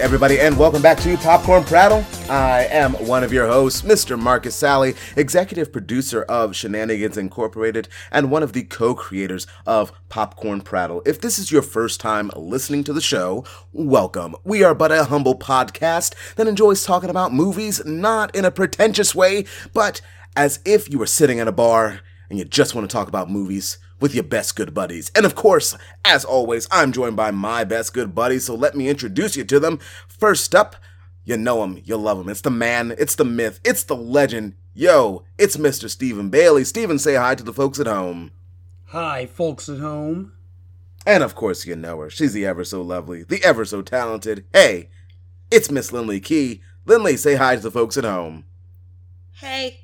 everybody, and welcome back to Popcorn Prattle. I am one of your hosts, Mr. Marcus Sally, executive producer of Shenanigans Incorporated and one of the co creators of Popcorn Prattle. If this is your first time listening to the show, welcome. We are but a humble podcast that enjoys talking about movies, not in a pretentious way, but as if you were sitting at a bar and you just want to talk about movies with your best good buddies. And of course, as always, I'm joined by my best good buddies, so let me introduce you to them. First up, you know him, you love him. It's the man, it's the myth, it's the legend. Yo, it's Mr. Stephen Bailey. Stephen, say hi to the folks at home. Hi, folks at home. And of course, you know her. She's the ever so lovely, the ever so talented. Hey, it's Miss Lindley Key. Lindley, say hi to the folks at home. Hey.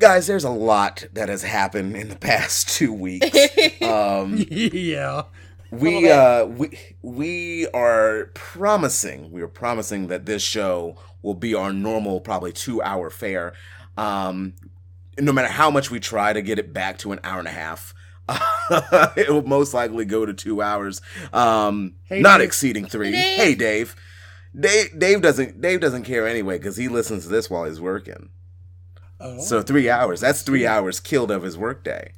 Guys, there's a lot that has happened in the past two weeks. Um, yeah. we uh we we are promising we are promising that this show will be our normal probably two hour fare um no matter how much we try to get it back to an hour and a half it will most likely go to two hours um Hey, not Dave. exceeding three Hey, Dave. hey dave dave dave doesn't dave doesn't care anyway because he listens to this while he's working Oh. so three hours that's three hours killed of his workday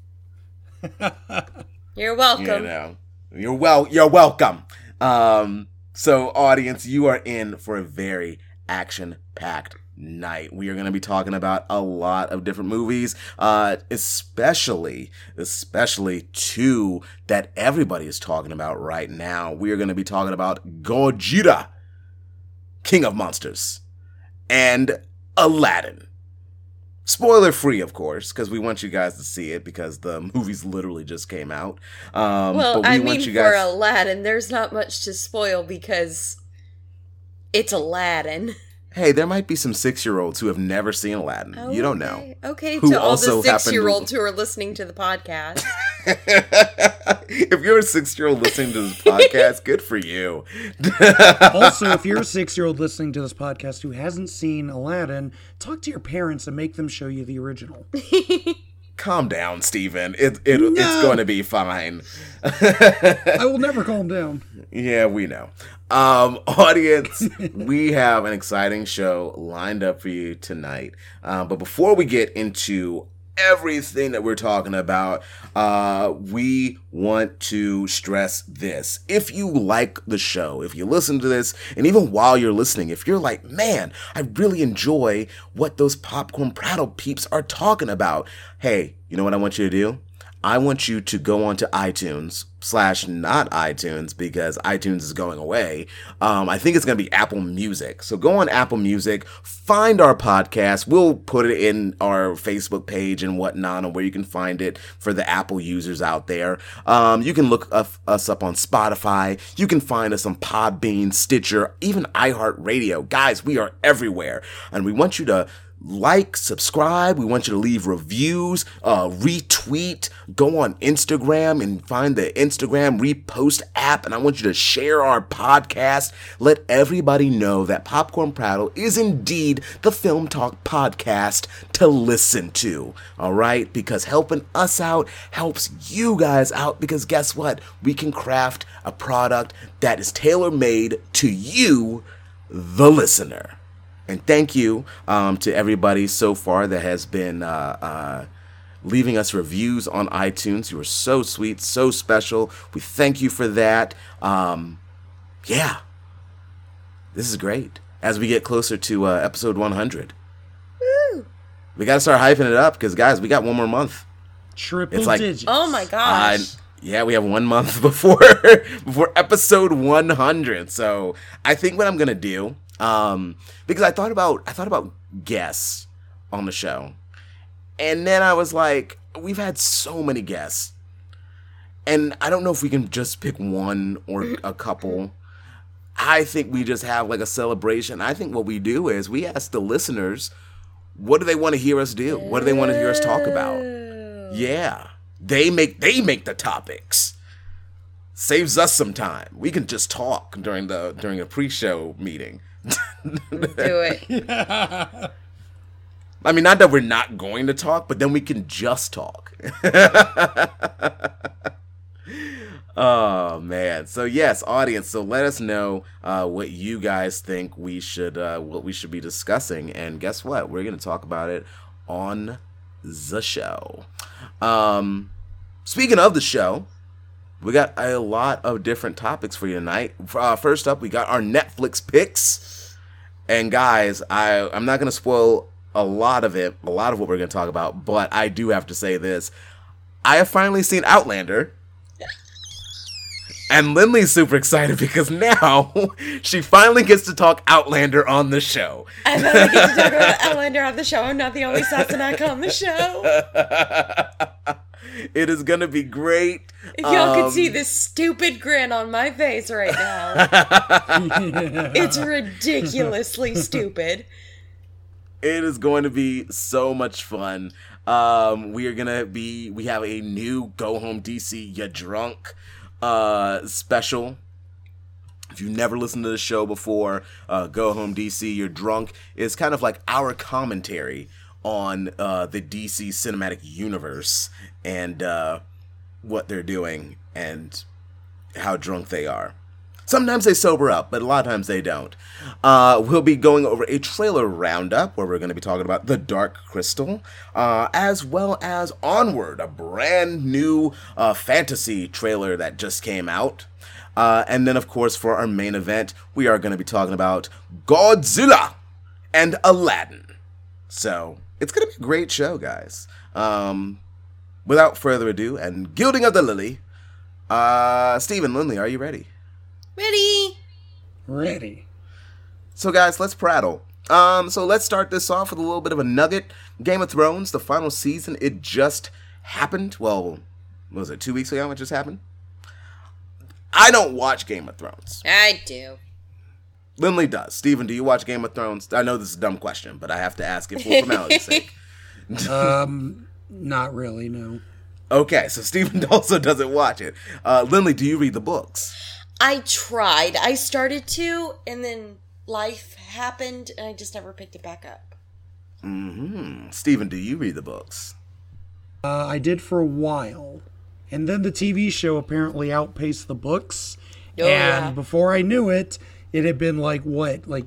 You're welcome. you know, you're well. You're welcome. Um, so, audience, you are in for a very action-packed night. We are going to be talking about a lot of different movies, uh, especially, especially two that everybody is talking about right now. We are going to be talking about Gojira, King of Monsters, and Aladdin. Spoiler free, of course, because we want you guys to see it because the movies literally just came out. Um, well, but we I mean, you for guys. Aladdin, there's not much to spoil because it's Aladdin. hey, there might be some six-year-olds who have never seen Aladdin. You don't know. Okay, Okay, Who to all also the six-year-olds who are listening to the podcast. if you're a six-year-old listening to this podcast, good for you. also, if you're a six year old listening to this podcast who hasn't seen Aladdin, talk to your parents and make them show you the original. Calm down, Steven. It, it, It's going to be fine. I will never calm down. Yeah, we know. Um, audience, we have an exciting show lined up for you tonight. Uh, but before we get into everything that we're talking about, uh, we want to stress this. If you like the show, if you listen to this, and even while you're listening, if you're like, man, I really enjoy what those popcorn prattle peeps are talking about, hey, you know what I want you to do? I want you to go onto iTunes slash not iTunes because iTunes is going away. Um, I think it's going to be Apple Music. So go on Apple Music, find our podcast. We'll put it in our Facebook page and whatnot and where you can find it for the Apple users out there. Um, you can look up, us up on Spotify. You can find us on Podbean, Stitcher, even iHeartRadio. Guys, we are everywhere. And we want you to like, subscribe. We want you to leave reviews, uh, retweet, go on Instagram and find the Instagram repost app. And I want you to share our podcast. Let everybody know that Popcorn Prattle is indeed the Film Talk podcast to listen to. All right? Because helping us out helps you guys out. Because guess what? We can craft a product that is tailor made to you, the listener. And thank you um, to everybody so far that has been uh, uh, leaving us reviews on iTunes. You are so sweet, so special. We thank you for that. Um, yeah, this is great. As we get closer to uh, episode 100, we got to start hyping it up because, guys, we got one more month. Triple It's like- digits. oh my Uh, gosh. yeah, we have one month before before episode 100. So I think what I'm gonna do, um, because I thought about I thought about guests on the show, and then I was like, we've had so many guests, and I don't know if we can just pick one or a couple. I think we just have like a celebration. I think what we do is we ask the listeners, what do they want to hear us do? What do they want to hear us talk about? Yeah. They make they make the topics. Saves us some time. We can just talk during the during a pre-show meeting. Do it. I mean, not that we're not going to talk, but then we can just talk. Oh man. So yes, audience. So let us know uh, what you guys think we should uh, what we should be discussing. And guess what? We're gonna talk about it on the show. Um, speaking of the show, we got a lot of different topics for you tonight. Uh, first up, we got our Netflix picks. And guys, I I'm not gonna spoil a lot of it, a lot of what we're gonna talk about, but I do have to say this: I have finally seen Outlander. And Lindley's super excited because now she finally gets to talk Outlander on the show. I finally get to talk about Outlander on the show. I'm not the only Sassenach on the show. It is gonna be great. If y'all Um, could see this stupid grin on my face right now, it's ridiculously stupid. It is going to be so much fun. Um, we are gonna be. We have a new Go Home DC Ya Drunk uh, special. If you've never listened to the show before, uh, Go Home DC, You're Drunk is kind of like our commentary on uh, the DC cinematic universe and uh, what they're doing and how drunk they are. Sometimes they sober up, but a lot of times they don't. Uh, we'll be going over a trailer roundup where we're going to be talking about The Dark Crystal, uh, as well as Onward, a brand new uh, fantasy trailer that just came out. Uh, and then, of course, for our main event, we are going to be talking about Godzilla and Aladdin. So it's going to be a great show, guys. Um, without further ado, and gilding of the lily, uh, Stephen Lindley, are you ready? Ready? Ready. So, guys, let's prattle. Um, so let's start this off with a little bit of a nugget. Game of Thrones, the final season, it just happened. Well, what was it two weeks ago? It just happened. I don't watch Game of Thrones. I do. Lindley does. Steven, do you watch Game of Thrones? I know this is a dumb question, but I have to ask it for formality's sake. Um, not really. No. Okay, so Stephen also doesn't watch it. Uh, Lindley, do you read the books? I tried. I started to, and then life happened, and I just never picked it back up. Hmm. Steven, do you read the books? Uh, I did for a while, and then the TV show apparently outpaced the books. Oh, and yeah. before I knew it, it had been like what, like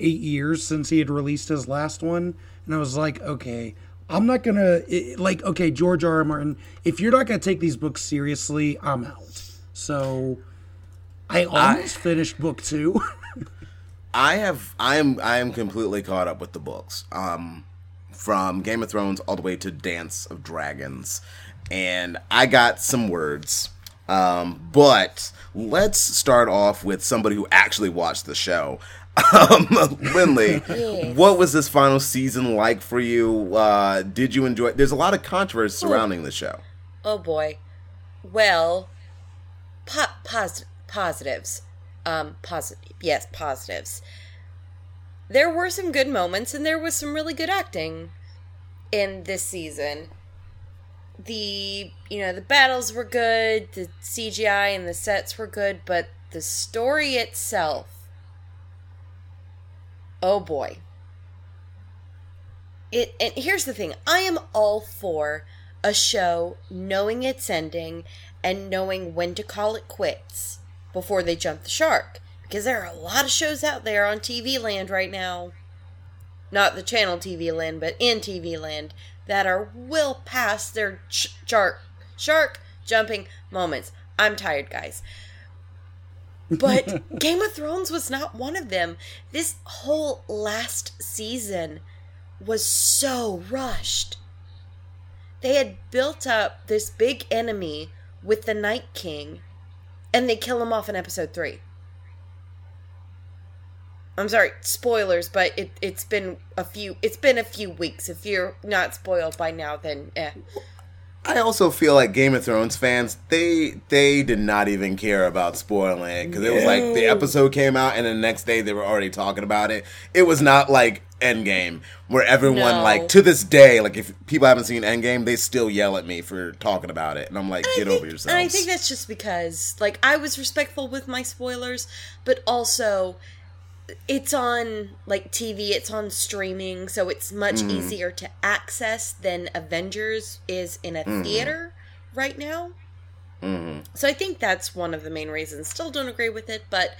eight years since he had released his last one, and I was like, okay, I'm not gonna it, like, okay, George R. R. Martin, if you're not gonna take these books seriously, I'm out. So I almost finished book two. I have I am I am completely caught up with the books. Um from Game of Thrones all the way to Dance of Dragons. And I got some words. Um but let's start off with somebody who actually watched the show. Um Lindley, what was this final season like for you? Uh did you enjoy It? There's a lot of controversy surrounding the show. Oh boy. Well, po- posit- positives. Um, positive. Yes, positives. There were some good moments, and there was some really good acting in this season. The you know the battles were good, the CGI and the sets were good, but the story itself. Oh boy. It and here's the thing, I am all for a show knowing its ending and knowing when to call it quits before they jump the shark because there are a lot of shows out there on TV land right now. Not the channel TV land, but in TV land that are well past their ch- shark shark jumping moments. I'm tired, guys. But Game of Thrones was not one of them. This whole last season was so rushed. They had built up this big enemy with the Night King, and they kill him off in episode three. I'm sorry, spoilers, but it it's been a few it's been a few weeks. If you're not spoiled by now, then eh. I also feel like Game of Thrones fans they they did not even care about spoiling it because it was like the episode came out and the next day they were already talking about it. It was not like Endgame where everyone No. like to this day like if people haven't seen Endgame they still yell at me for talking about it and I'm like I get think- over yourself. And I think that's just because, like, I was respectful with my spoilers, but also it's on like TV, it's on streaming, so it's much Mm-hmm. easier to access than Avengers is in a theater right now. Mm-hmm. So I think that's one of the main reasons. Still don't agree with it, but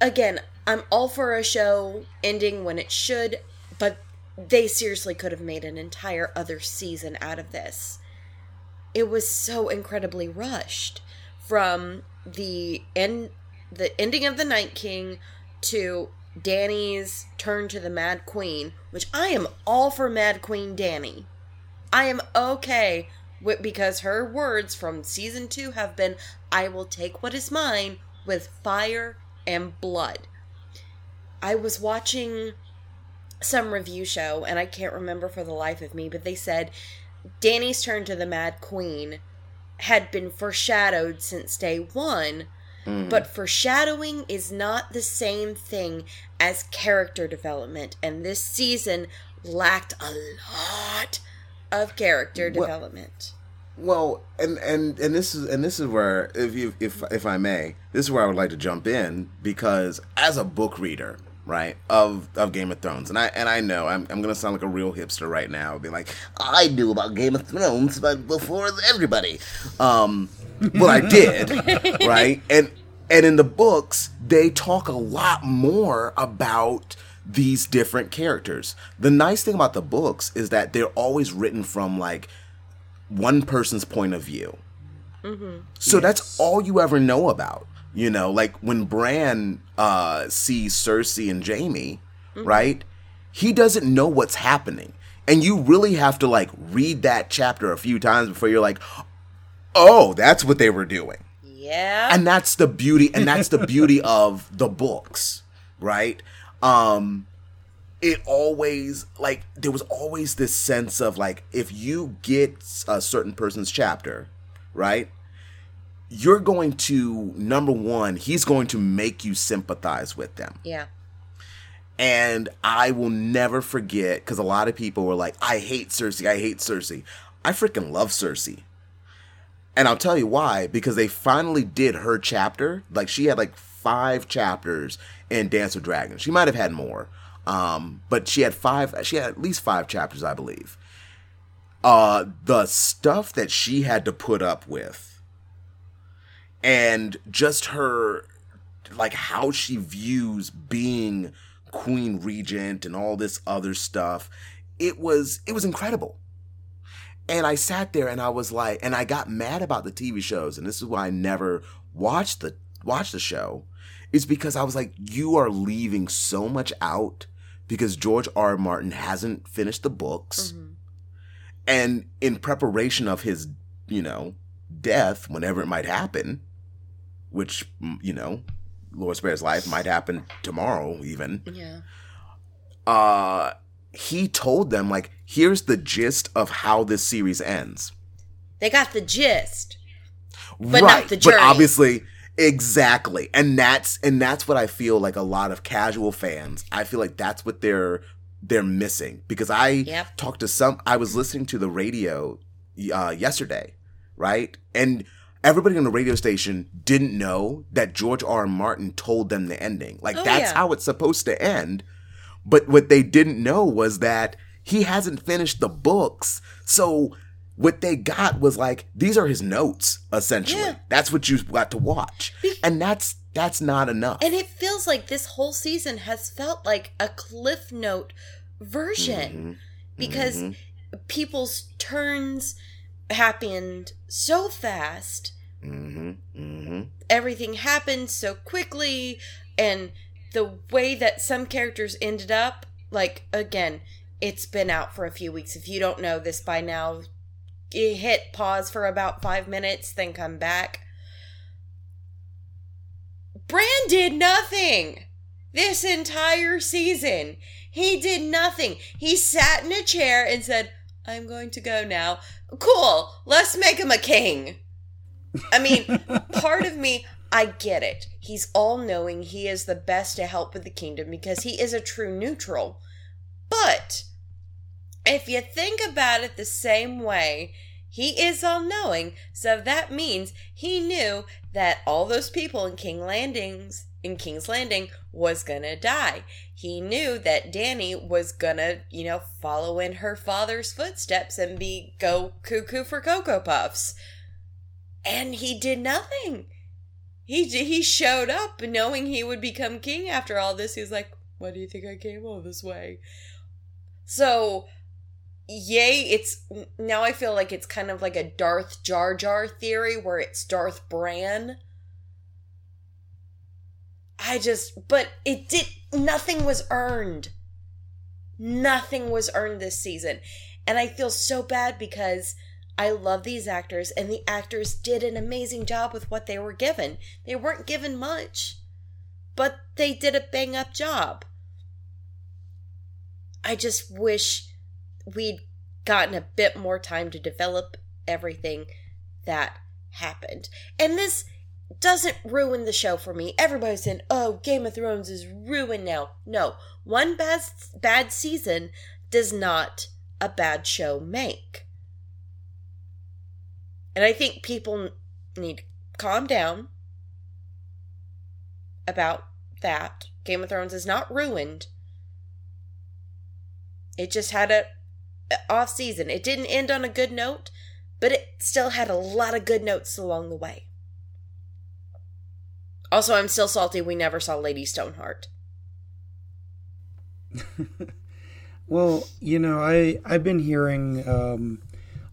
again, I'm all for a show ending when it should, but they seriously could have made an entire other season out of this. It was so incredibly rushed from the end the ending of the Night King to Dany's turn to the Mad Queen, which I am all for Mad Queen Dany. I am okay with because her words from season 2 have been I will take what is mine with fire and blood. I was watching some review show and I can't remember for the life of me, but they said Danny's turn to the Mad Queen had been foreshadowed since day 1 but foreshadowing is not the same thing as character development, and this season lacked a lot of character Well- development. Well, and and and this is and this is where if you if if I may, this is where I would like to jump in because as a book reader, right, of of Game of Thrones, and I and I know I'm I'm gonna sound like a real hipster right now, be like I knew about Game of Thrones, but before everybody, um, well I did, right, and and in the books they talk a lot more about these different characters. The nice thing about the books is that they're always written from like one person's point of view. So that's all you ever know about. You know, like when Bran uh, sees Cersei and Jaime, right? He doesn't know what's happening. And you really have to like read that chapter a few times before you're like, oh, that's what they were doing Yeah. and that's the beauty and that's the beauty of the books right um it always like there was always this sense of like if you get a certain person's chapter right you're going to number one he's going to make you sympathize with them yeah. and I will never forget because a lot of people were like, I hate Cersei, I hate Cersei. I freaking love Cersei. And I'll tell you why, because they finally did her chapter. Like she had like five chapters in Dance with Dragons. She might have had more. Um, but she had five she had at least five chapters, I believe. Uh the stuff that she had to put up with and just her like how she views being queen regent and all this other stuff it was it was incredible and i sat there and i was like and i got mad about the tv shows and this is why i never watched the watched the show is because i was like you are leaving so much out because george r. R. martin hasn't finished the books and in preparation of his you know death whenever it might happen which mm, you know lord spare's life might happen tomorrow even Yeah. uh he told them like here's the gist of how this series ends They got the gist. but not the journey. but obviously exactly and that's and that's what i feel like a lot of casual fans i feel like that's what they're they're missing because i Yep. talked to some i was listening to the radio uh yesterday right and everybody on the radio station didn't know that george r. R. martin told them the ending like Oh, that's yeah. how it's supposed to end but what they didn't know was that he hasn't finished the books. So what they got was like these are his notes essentially. Yeah. That's what you got to watch. And that's that's not enough. And it feels like this whole season has felt like a Cliff Note version because people's turns happened so fast. hmm hmm Everything happened so quickly, and the way that some characters ended up, like, again, it's been out for a few weeks. If you don't know this by now, you hit pause for about five minutes, then come back. Bran did nothing this entire season. He did nothing. He sat in a chair and said, I'm going to go now. Cool, let's make him a king. I mean, part of me, I get it. He's all knowing. He is the best to help with the kingdom because he is a true neutral. But if you think about it the same way, he is all knowing. So that means he knew that all those people in King Landings in King's Landing was gonna die. He knew that Dany was gonna, you know, follow in her father's footsteps and be go cuckoo for Cocoa Puffs. and he did nothing. He he showed up knowing he would become king after all this. He was like, "Why do you think I came all this way?" So, yay! It's now I feel like it's kind of like a Darth Jar Jar theory where it's Darth Bran. I just, but it did nothing was earned. Nothing was earned this season, and I feel so bad because I love these actors, and the actors did an amazing job with what they were given. They weren't given much, but they did a bang up job. I just wish we'd gotten a bit more time to develop everything that happened. And this doesn't ruin the show for me. Everybody's saying, "Oh, Game of Thrones is ruined now." No, one bad bad season does not a bad show make. And I think people need to calm down about that. Game of Thrones is not ruined. It just had a, off season. It didn't end on a good note, but it still had a lot of good notes along the way. Also, I'm still salty we never saw Lady Stoneheart. well, you know, I I've been hearing um,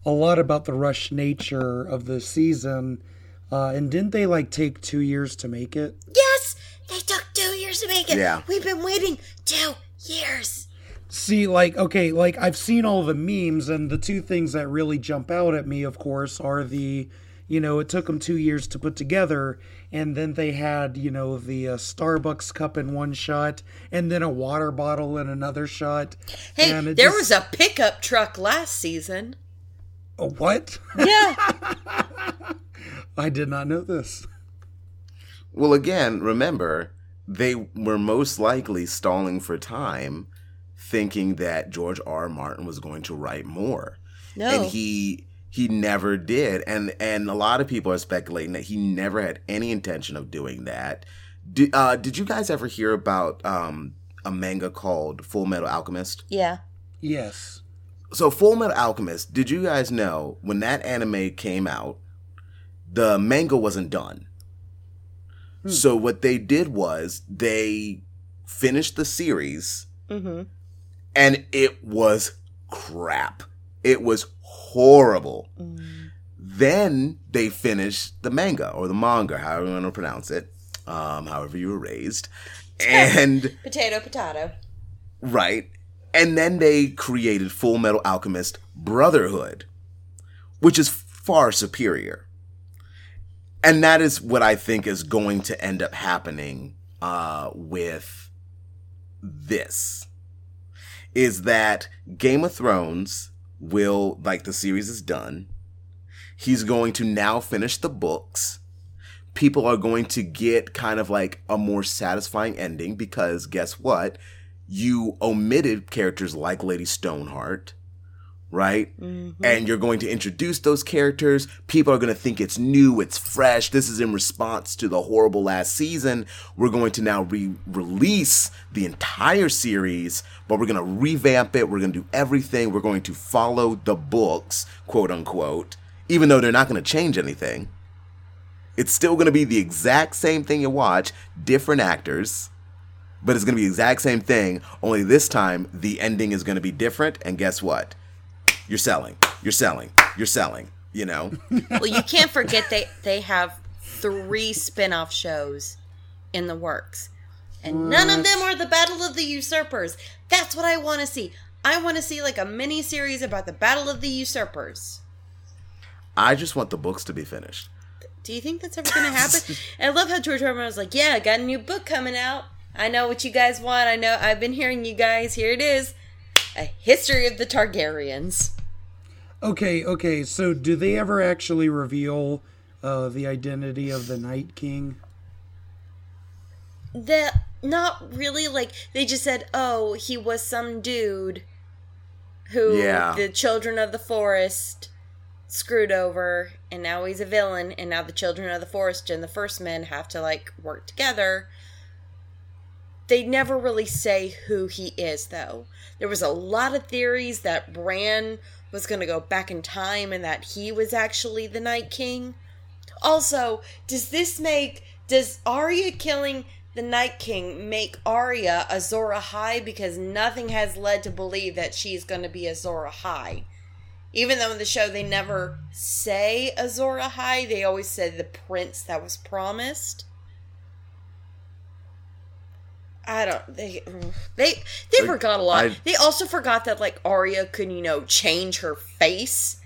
a lot about the rush nature of the season. Uh, and didn't they like take two years to make it? Yes, they took two years to make it. Yeah. We've been waiting two years. See, like, okay, like I've seen all the memes, and the two things that really jump out at me, of course, are the, you know, it took them two years to put together, and then they had, you know, the uh, Starbucks cup in one shot, and then a water bottle in another shot. Hey, and there just, was a pickup truck last season. a what? Yeah. I did not know this. Well, again, remember, they were most likely stalling for time, thinking that George R. R. Martin was going to write more. No. And he he never did. And and a lot of people are speculating that he never had any intention of doing that. Did, uh, did you guys ever hear about um, a manga called Full Metal Alchemist? yeah. Yes. So Full Metal Alchemist, did you guys know when that anime came out, the manga wasn't done. So what they did was they finished the series Mm-hmm. And it was crap. It was horrible. Then they finished the manga or the manga, however you want to pronounce it, um, however you were raised. And Potato, potato. Right. And then they created Full Metal Alchemist Brotherhood, which is far superior. And that is what I think is going to end up happening uh, with this. Is that Game of Thrones will, like the series is done, he's going to now finish the books. People are going to get kind of like a more satisfying ending because guess what? you omitted characters like Lady Stoneheart, right? Mm-hmm. And you're going to introduce those characters. People are going to think it's new, it's fresh. This is in response to the horrible last season. We're going to now re release the entire series, but we're going to revamp it. We're going to do everything. We're going to follow the books, quote unquote, even though they're not going to change anything. It's still going to be the exact same thing you watch, different actors but it's going to be the exact same thing only this time the ending is going to be different and guess what you're selling you're selling you're selling you know Well, you can't forget they they have three spin-off shows in the works. And none of them are the Battle of the Usurpers. That's what I want to see. I want to see like a mini series about the Battle of the Usurpers. i just want the books to be finished Do you think that's ever going to happen? I love how George R. R. Was like, "Yeah, I got a new book coming out. I know what you guys want. I know I've been hearing you guys. Here it is, a history of the Targaryens." Okay, okay. So, do they ever actually reveal uh, the identity of the Night King? The not really like they just said oh he was some dude who Yeah. the children of the forest screwed over and now he's a villain and now the children of the forest and the first men have to like work together they never really say who he is though there was a lot of theories that bran was going to go back in time and that he was actually the night king Also, does this make does Arya killing the Night King make Arya Azor Ahai because nothing has led to believe that she's going to be Azor Ahai. Even though in the show they never say Azor Ahai, they always said the prince that was promised. I don't. They they they Like, forgot a lot. I- they also forgot that like Arya could you know change her face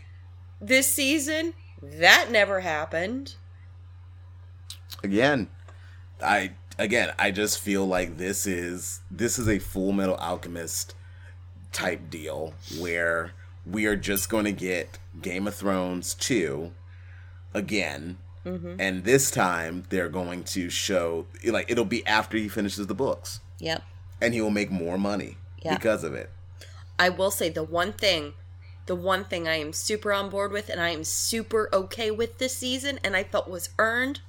this season. That never happened. again i again i just feel like this is this is a full metal alchemist type deal where we are just going to get game of thrones 2 again Mm-hmm. and this time they're going to show like it'll be after he finishes the books Yep. and he will make more money Yeah. because of it I will say the one thing, the one thing I am super on board with and I am super okay with this season and I felt was earned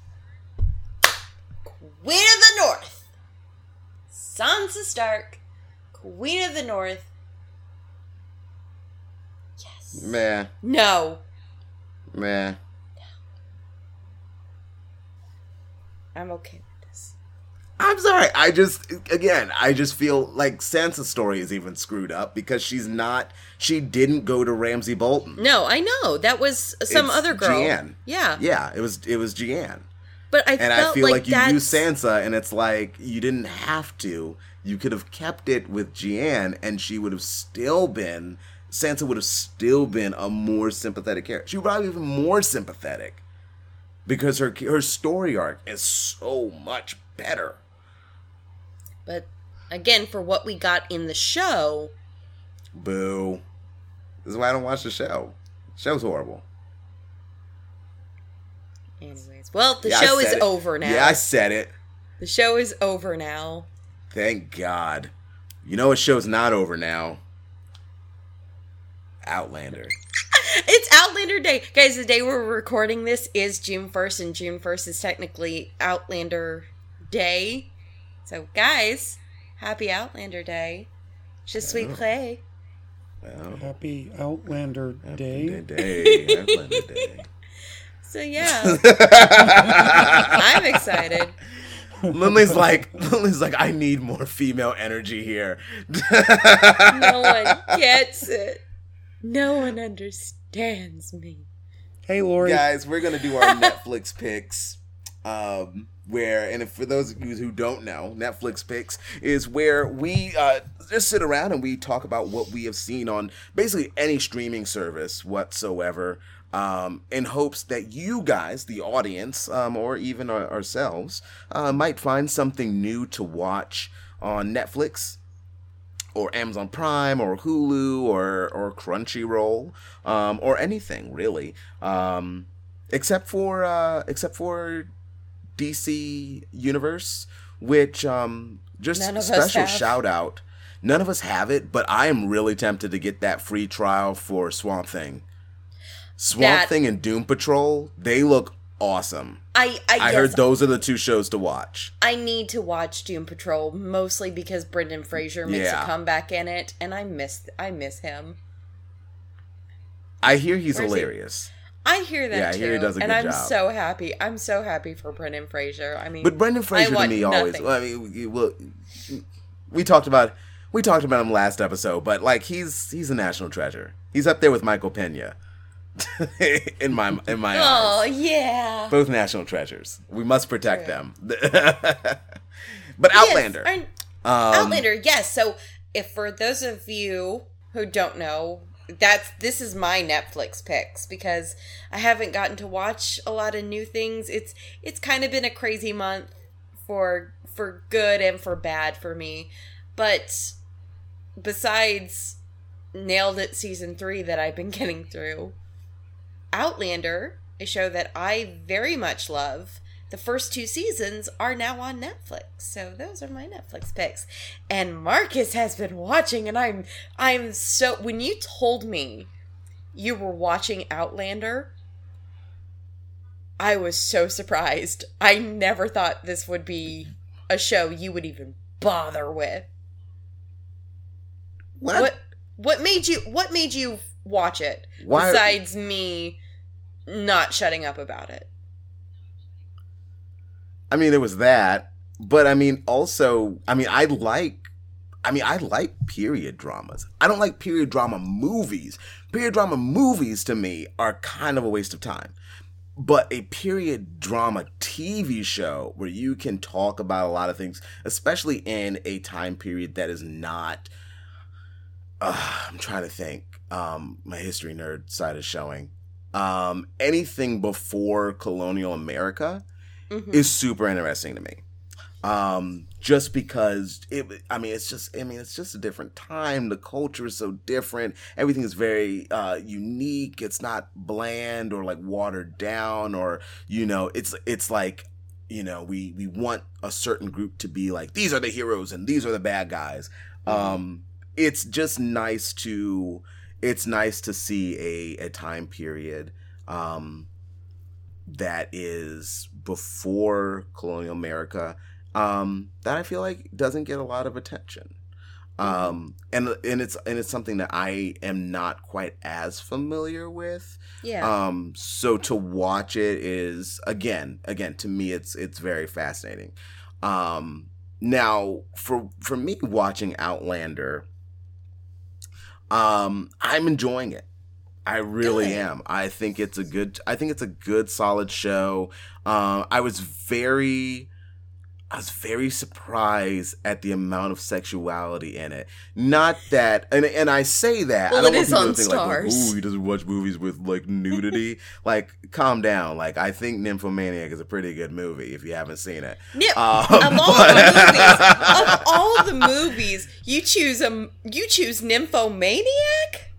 Queen of the North. Sansa Stark, Queen of the North. Yes. meh No. meh I'm okay with this. I'm sorry. I just again, I just feel like Sansa's story is even screwed up because she's not. She didn't go to Ramsay Bolton. No, I know. That was some It's other girl. Jeanne. Yeah. Yeah, it was it was Jeanne, But I and felt I feel like, you that's, use Sansa, and it's like you didn't have to. You could have kept it with Jeanne, and she would have still been. Sansa would have still been a more sympathetic character. She would probably even more sympathetic because her her story arc is so much better. But again, for what we got in the show, Boo. This is why I don't watch the show. show's horrible. anyways. Well, the Yeah, show is it. over now. Yeah, I said it. The show is over now. Thank God. You know a show's not over now? Outlander. It's Outlander Day. Guys, the day we're recording this is June 1st, and June 1st is technically Outlander Day. So, guys, happy Outlander Day. Je suis prêt. Well, Happy Outlander Day. day. Outlander Day. So, yeah. I'm excited. Lily's like, Lily's like, I need more female energy here. No one gets it. No one understands me. Hey, Lori. guys, we're gonna do our Netflix picks. Um, where and if, for those of you who don't know, Netflix picks is where we uh, just sit around and we talk about what we have seen on basically any streaming service whatsoever. Um, in hopes that you guys, the audience, um, or even our, ourselves, uh, might find something new to watch on Netflix or Amazon Prime or Hulu or or Crunchyroll um, or anything really, um, except for uh, except for DC Universe, which um, just special shout out. None of us have it, but I am really tempted to get that free trial for Swamp Thing. Swamp That- Thing and Doom Patrol, they look awesome. I I, I heard those are the two shows to watch. I need to watch Doom Patrol mostly because Brendan Fraser makes Yeah. a comeback in it, and I miss I miss him. I hear he's Where's he? hilarious. I hear that Yeah, I too, hear he does a and I'm job. so happy. I'm so happy for Brendan Fraser. I mean, But Brendan Fraser to me always. nothing. I mean, we, we, we talked about we talked about him last episode, but like he's he's a national treasure. He's up there with Michael Pena in my in my oh eyes. yeah. Both national treasures. We must protect them. but Outlander. Yes, um, Outlander, yes. So, if for those of you who don't know, that's this is my Netflix picks because I haven't gotten to watch a lot of new things. It's it's kind of been a crazy month for for good and for bad for me. But besides Nailed It season 3 that I've been getting through, Outlander, a show that I very much love. The first two seasons are now on Netflix. So those are my Netflix picks. And Marcus has been watching and I'm I'm so when you told me you were watching Outlander, I was so surprised. I never thought this would be a show you would even bother with. what? What what made you what made you watch it Why- besides me not shutting up about it? I mean, there was that, but I mean, also, I mean, I like. I mean, I like period dramas. I don't like period drama movies. Period drama movies to me are kind of a waste of time. But a period drama TV show where you can talk about a lot of things, especially in a time period that is not. Uh, I'm trying to think. Um, my history nerd side is showing. Um, anything before colonial America Mhm. is super interesting to me. Um, just because it, I mean, it's just, I mean, it's just a different time. The culture is so different. Everything is very uh, unique. It's not bland or like watered down, or you know, it's it's like, you know, we we want a certain group to be like these are the heroes and these are the bad guys. Um, it's just nice to, it's nice to see a a time period. Um, that is before colonial America um, that I feel like doesn't get a lot of attention. Um, and and it's and it's something that I am not quite as familiar with. Yeah. Um, so to watch it is again, again to me, it's it's very fascinating. Um, now for for me watching Outlander, um, I'm enjoying it. I really Good. am. I think it's a good. I think it's a good, solid show. Um, I was very, I was very surprised at the amount of sexuality in it. Not that, and and I say that. Well, I don't it want is people to on think like, Starz. ooh, he doesn't watch movies with like nudity. like, calm down. Like, I think Nymphomaniac is a pretty good movie if you haven't seen it. Nip, Um, of all but- the movies, of all the movies, you choose a you choose Nymphomaniac.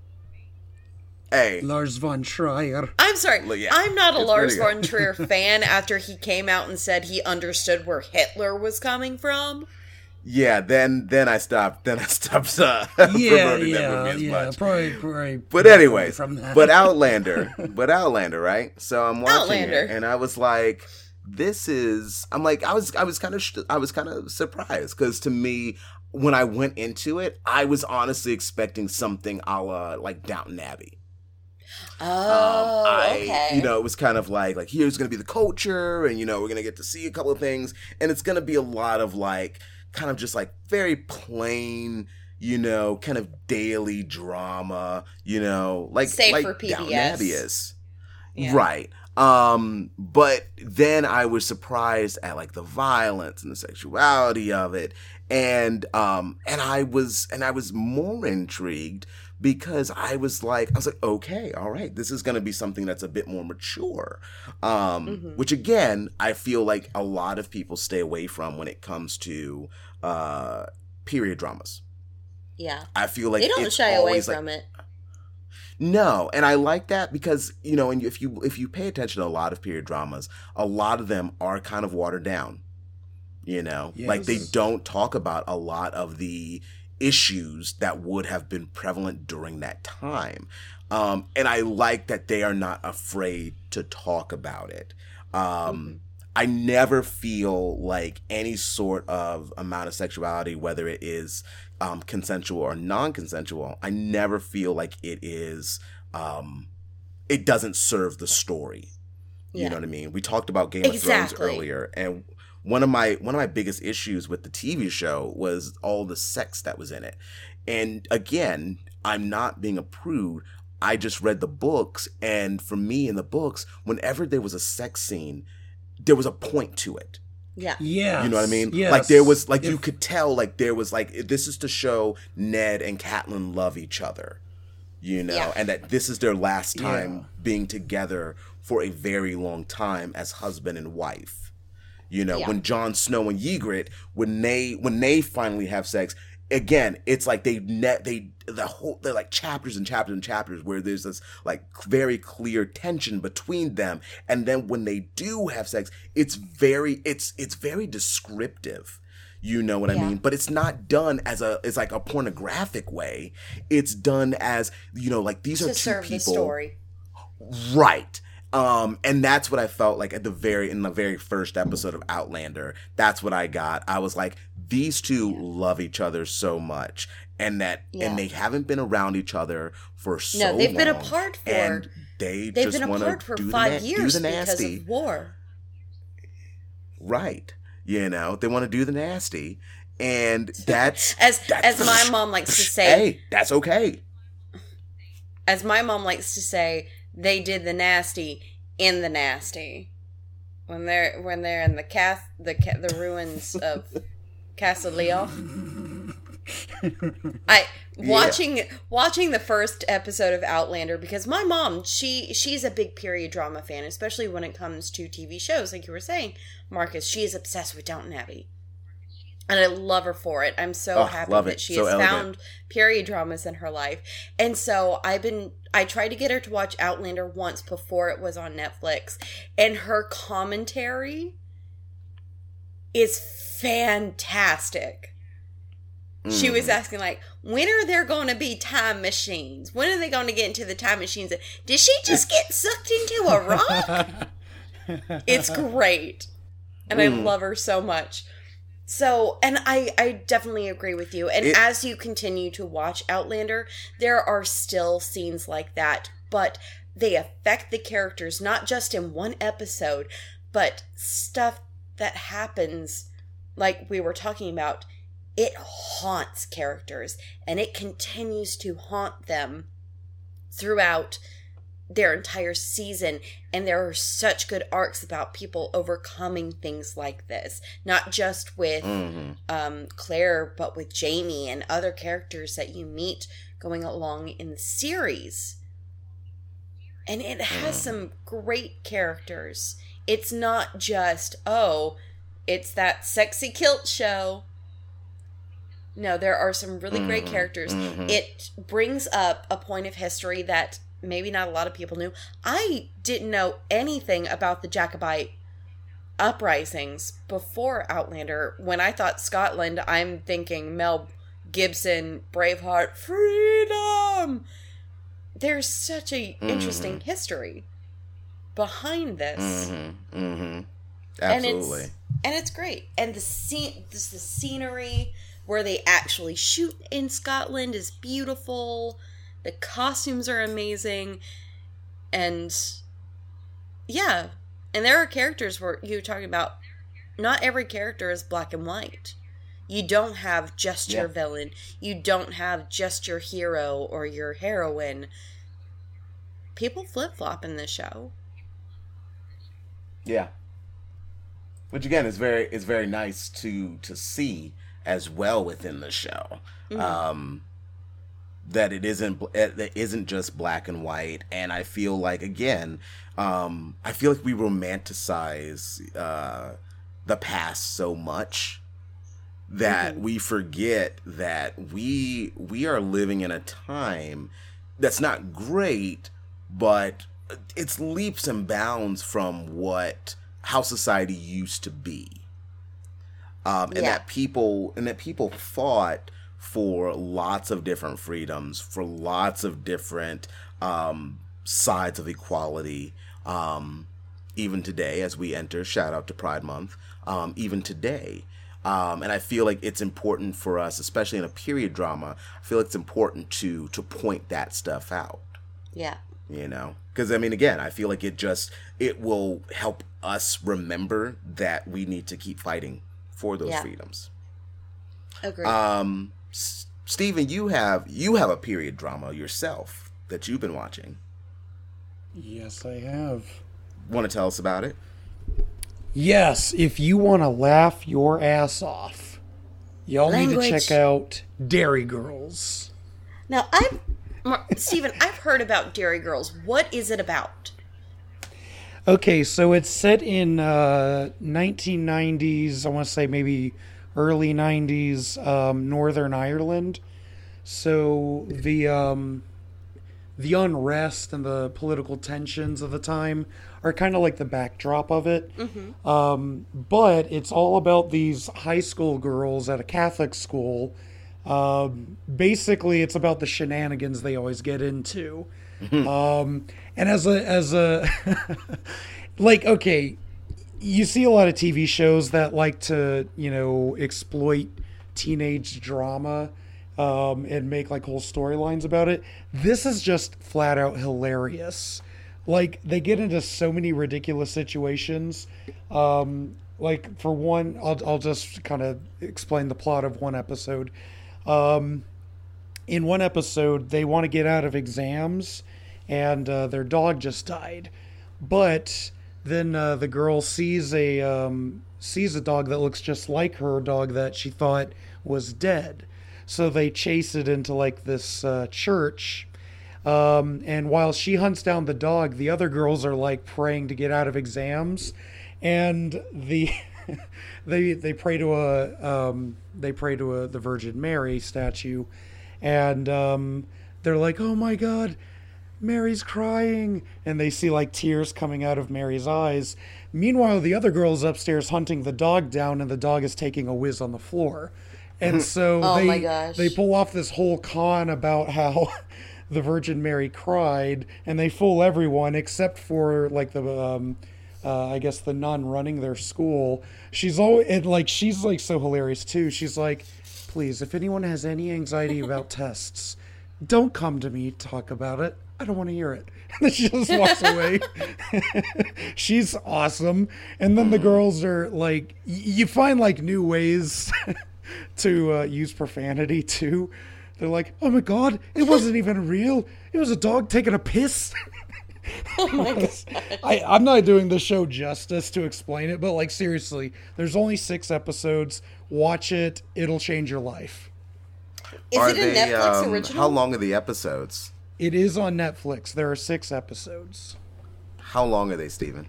Hey, Lars von Trier. I'm sorry, Well, yeah, I'm not a it's Lars von. Trier fan. After he came out and said he understood where Hitler was coming from, yeah. Then then I stopped. Then I stopped uh, Yeah, promoting that movie as yeah. much. Probably, probably. But anyways, from that. but Outlander, but Outlander, right? So I'm watching Outlander. it, and I was like, "This is." I'm like, I was, I was kind of, sh- I was kind of surprised because to me, when I went into it, I was honestly expecting something a la like Downton Abbey. Oh, Um, I, okay, You know, it was kind of like like here's gonna be the culture, and you know we're gonna get to see a couple of things, and it's gonna be a lot of like kind of just like very plain. You know, kind of daily drama. You know, like Safe like for PBS. Yeah. Right. Um, but then I was surprised at like the violence and the sexuality of it. And um and I was and I was more intrigued because I was like I was like, okay, all right, this is gonna be something that's a bit more mature. Um Mhm. which again, I feel like a lot of people stay away from when it comes to uh period dramas. yeah. I feel like they don't it's shy away always, like, from it. no, and I like that because you know, and if you if you pay attention to a lot of period dramas, a lot of them are kind of watered down. You know, like they don't talk about a lot of the issues that would have been prevalent during that time. Um, and I like that they are not afraid to talk about it. Um, I never feel like any sort of amount of sexuality, whether it is um, consensual or non-consensual, I never feel like it is. Um, it doesn't serve the story. You Yeah. know what I mean? We talked about Game of Thrones earlier, and one of my one of my biggest issues with the TV show was all the sex that was in it. And again, I'm not being a prude. I just read the books, and for me in the books, whenever there was a sex scene, there was a point to it. Yeah. yeah, You know what I mean? Yes. Like there was like you could tell like there was like this is to show Ned and Catelyn love each other. You know, Yeah. and that this is their last time Yeah. being together for a very long time as husband and wife. You know, Yeah. when Jon Snow and Ygritte when they when they finally have sex, again, it's like they net they the whole they're like chapters and chapters and chapters where there's this like very clear tension between them and then when they do have sex it's very it's it's very descriptive you know what i mean but it's not done as a it's like a pornographic way it's done as you know like these To are two people the story. Right. Um, and that's what I felt like at the very in the very first episode of Outlander. That's what I got. I was like, these two love each other so much, and that Yeah. and they haven't been around each other for so. No, they've been apart for- and they They've just been want apart to for do five the na- years because of war. right. You know, they want to do the nasty, and that's as that's, as my mom likes to say. Hey, that's okay. As my mom likes to say, they did the nasty in the nasty when they're when they're in the cath the ca- the ruins of Castle. I watching yeah. watching the first episode of Outlander because my mom she she's a big period drama fan, especially when it comes to TV shows. Like you were saying, Marcus, she is obsessed with Downton Abbey, and I love her for it. I'm so oh, happy that she so has elegant. found period dramas in her life, and so I've been. I tried to get her to watch Outlander once before it was on Netflix, and her commentary is fantastic she was mm. asking like, when are there going to be time machines? When are they going to get into the time machines? Did she just get sucked into a rock? it's great, and mm. I love her so much. So, and I I definitely agree with you. And it, as you continue to watch Outlander, there are still scenes like that, but they affect the characters not just in one episode, but stuff that happens like we were talking about it haunts characters and it continues to haunt them throughout their entire season and there are such good arcs about people overcoming things like this not just with mm-hmm. um, claire but with jamie and other characters that you meet going along in the series and it has mm. some great characters it's not just oh it's that sexy kilt show no, there are some really mm-hmm. great characters. Mm-hmm. It brings up a point of history that maybe not a lot of people knew. I didn't know anything about the Jacobite uprisings before Outlander. When I thought Scotland, I'm thinking Mel Gibson, Braveheart, freedom. There's such a mm-hmm. interesting history behind this. Mm-hmm. Mm-hmm. Absolutely. And it's, and it's great. And the scene, this the scenery, where they actually shoot in Scotland is beautiful. The costumes are amazing. And yeah, and there are characters where you're talking about not every character is black and white. You don't have just yeah. your villain. You don't have just your hero or your heroine. People flip flop in this show. Yeah. Which again is very is very nice to to see as well within the show. Mm-hmm. Um, that it isn't it isn't just black and white, and I feel like again, um, I feel like we romanticize uh, the past so much that mm-hmm. we forget that we we are living in a time that's not great, but it's leaps and bounds from what how society used to be um, and yeah. that people and that people fought for lots of different freedoms, for lots of different um, sides of equality. Um, even today, as we enter, shout out to Pride Month. Um, even today, um, and I feel like it's important for us, especially in a period drama. I feel it's important to to point that stuff out. Yeah. You know, because I mean, again, I feel like it just it will help us remember that we need to keep fighting for those yeah. freedoms. Agreed. Um, S- Stephen, you have you have a period drama yourself that you've been watching. Yes, I have. Want to tell us about it? Yes, if you want to laugh your ass off, y'all Language. need to check out Derry Girls. Now, I've Stephen, I've heard about Derry Girls. What is it about? Okay, so it's set in uh, 1990s. I want to say maybe early 90s, um, Northern Ireland. So the um, the unrest and the political tensions of the time are kind of like the backdrop of it. Mm-hmm. Um, but it's all about these high school girls at a Catholic school. Um, basically, it's about the shenanigans they always get into. um, and as a as a like okay, you see a lot of TV shows that like to you know exploit teenage drama um, and make like whole storylines about it. This is just flat out hilarious. Like they get into so many ridiculous situations. Um, like for one, I'll I'll just kind of explain the plot of one episode. Um, in one episode, they want to get out of exams, and uh, their dog just died, but then uh, the girl sees a um, sees a dog that looks just like her dog that she thought was dead. So they chase it into like this uh, church. Um, and while she hunts down the dog, the other girls are like praying to get out of exams, and the they they pray to a um, they pray to a the Virgin Mary statue, and um, they're like, "Oh my God, Mary's crying," and they see like tears coming out of Mary's eyes. Meanwhile, the other girl's upstairs hunting the dog down, and the dog is taking a whiz on the floor. And so Oh they they pull off this whole con about how the Virgin Mary cried, and they fool everyone except for like the um, uh, I guess the nun running their school. She's always and like she's like so hilarious too. She's like, please, if anyone has any anxiety about tests, don't come to me talk about it. I don't want to hear it. And then she just walks away. She's awesome. And then the girls are like, you find like new ways to uh, use profanity too. They're like, oh my god, it wasn't even real. It was a dog taking a piss. Oh my god. I, I'm not doing the show justice to explain it, but like seriously, there's only six episodes. Watch it; it'll change your life. Is Are it a they, Netflix um, original? How long are the episodes? It is on Netflix. There are six episodes, How long are they, Steven?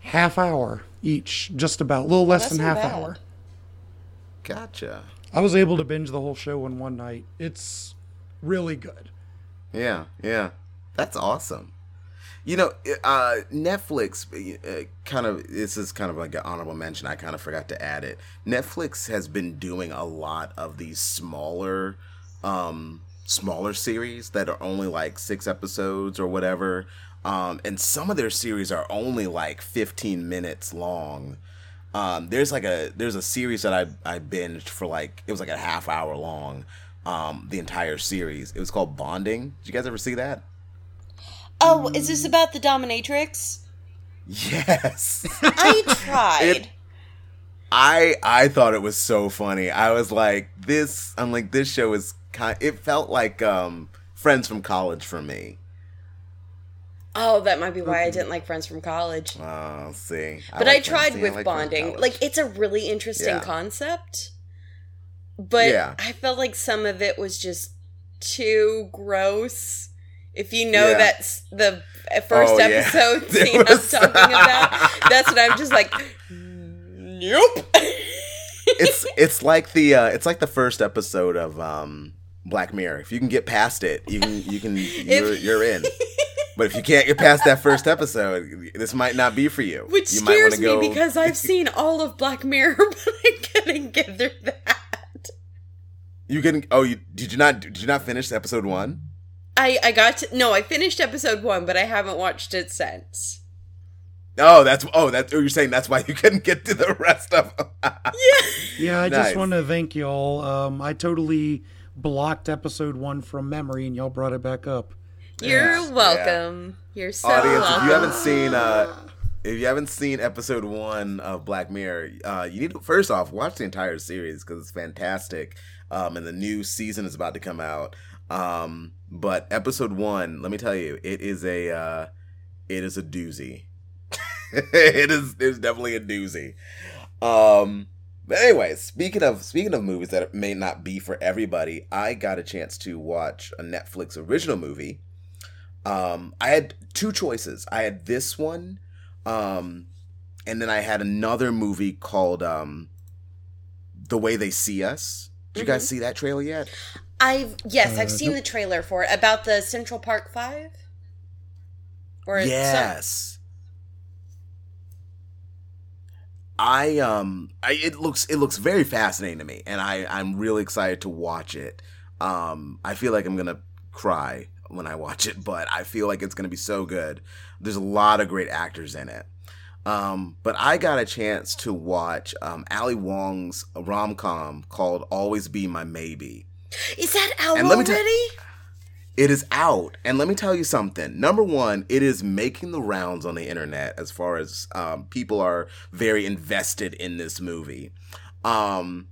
half hour each, just about a little less That's than half bad. hour. Gotcha. I was able to binge the whole show in one night. It's really good. Yeah, yeah. That's awesome. You know, uh, Netflix uh, kind of, this is kind of like an honorable mention. I kind of forgot to add it. Netflix has been doing a lot of these smaller, um, smaller series that are only like six episodes or whatever. Um, and some of their series are only like 15 minutes long. Um, there's like a there's a series that I I binged for like it was like a half hour long. Um, the entire series. It was called Bonding. Did you guys ever see that? Oh, is this about the dominatrix? Yes. I tried. It- I I thought it was so funny. I was like, this. I'm like, this show is kind. It felt like um, Friends from College for me. oh, that might be why I didn't like Friends from College. Uh, see, But I, like Friends. tried See, with like bonding. Like it's a really interesting Yeah. concept. But Yeah. I felt like some of it was just too gross. If you know Yeah. that's the first Oh, episode There scene was- I'm talking about, that's what I'm just like Nope. it's it's like the uh, it's like the first episode of um, Black Mirror. If you can get past it, you can you can you're, you're in. But if you can't get past that first episode, this might not be for you. Which you scares wanna go, me because I've seen all of Black Mirror, but I couldn't get through that. you can. Oh, you did you not did you not finish episode one? I I got to no, I finished episode one, but I haven't watched it since. Oh, that's oh that's oh, you're saying that's why you couldn't get to the rest of. Them. yeah. Yeah, I Nice. just want to thank y'all. Um, I totally blocked episode one from memory, and y'all brought it back up. You're Yes, welcome. You're so Audience, if you haven't seen uh, if you haven't seen episode one of Black Mirror, uh, you need to first off watch the entire series because it's fantastic. Um, and the new season is about to come out. Um, but episode one, let me tell you, it is a uh, it is a doozy. it is it is definitely a doozy. Um, but anyway, speaking of speaking of movies that may not be for everybody, I got a chance to watch a Netflix original movie. Um, I had two choices. I had this one, um, and then I had another movie called um, "The Way They See Us." Did you guys see that trailer yet? I've yes, I've Uh, seen nope. the trailer for it about the Central Park Five. Or yes. some- yes. I um I it looks it looks very fascinating to me and I I'm really excited to watch it. Um I feel like I'm going to cry when I watch it, but I feel like it's going to be so good. There's a lot of great actors in it. Um but I got a chance to watch um Ali Wong's rom-com called Always Be My Maybe. is that out And let me already? It is out, and let me tell you something. Number one, it is making the rounds on the internet as far as um, people are very invested in this movie. Um,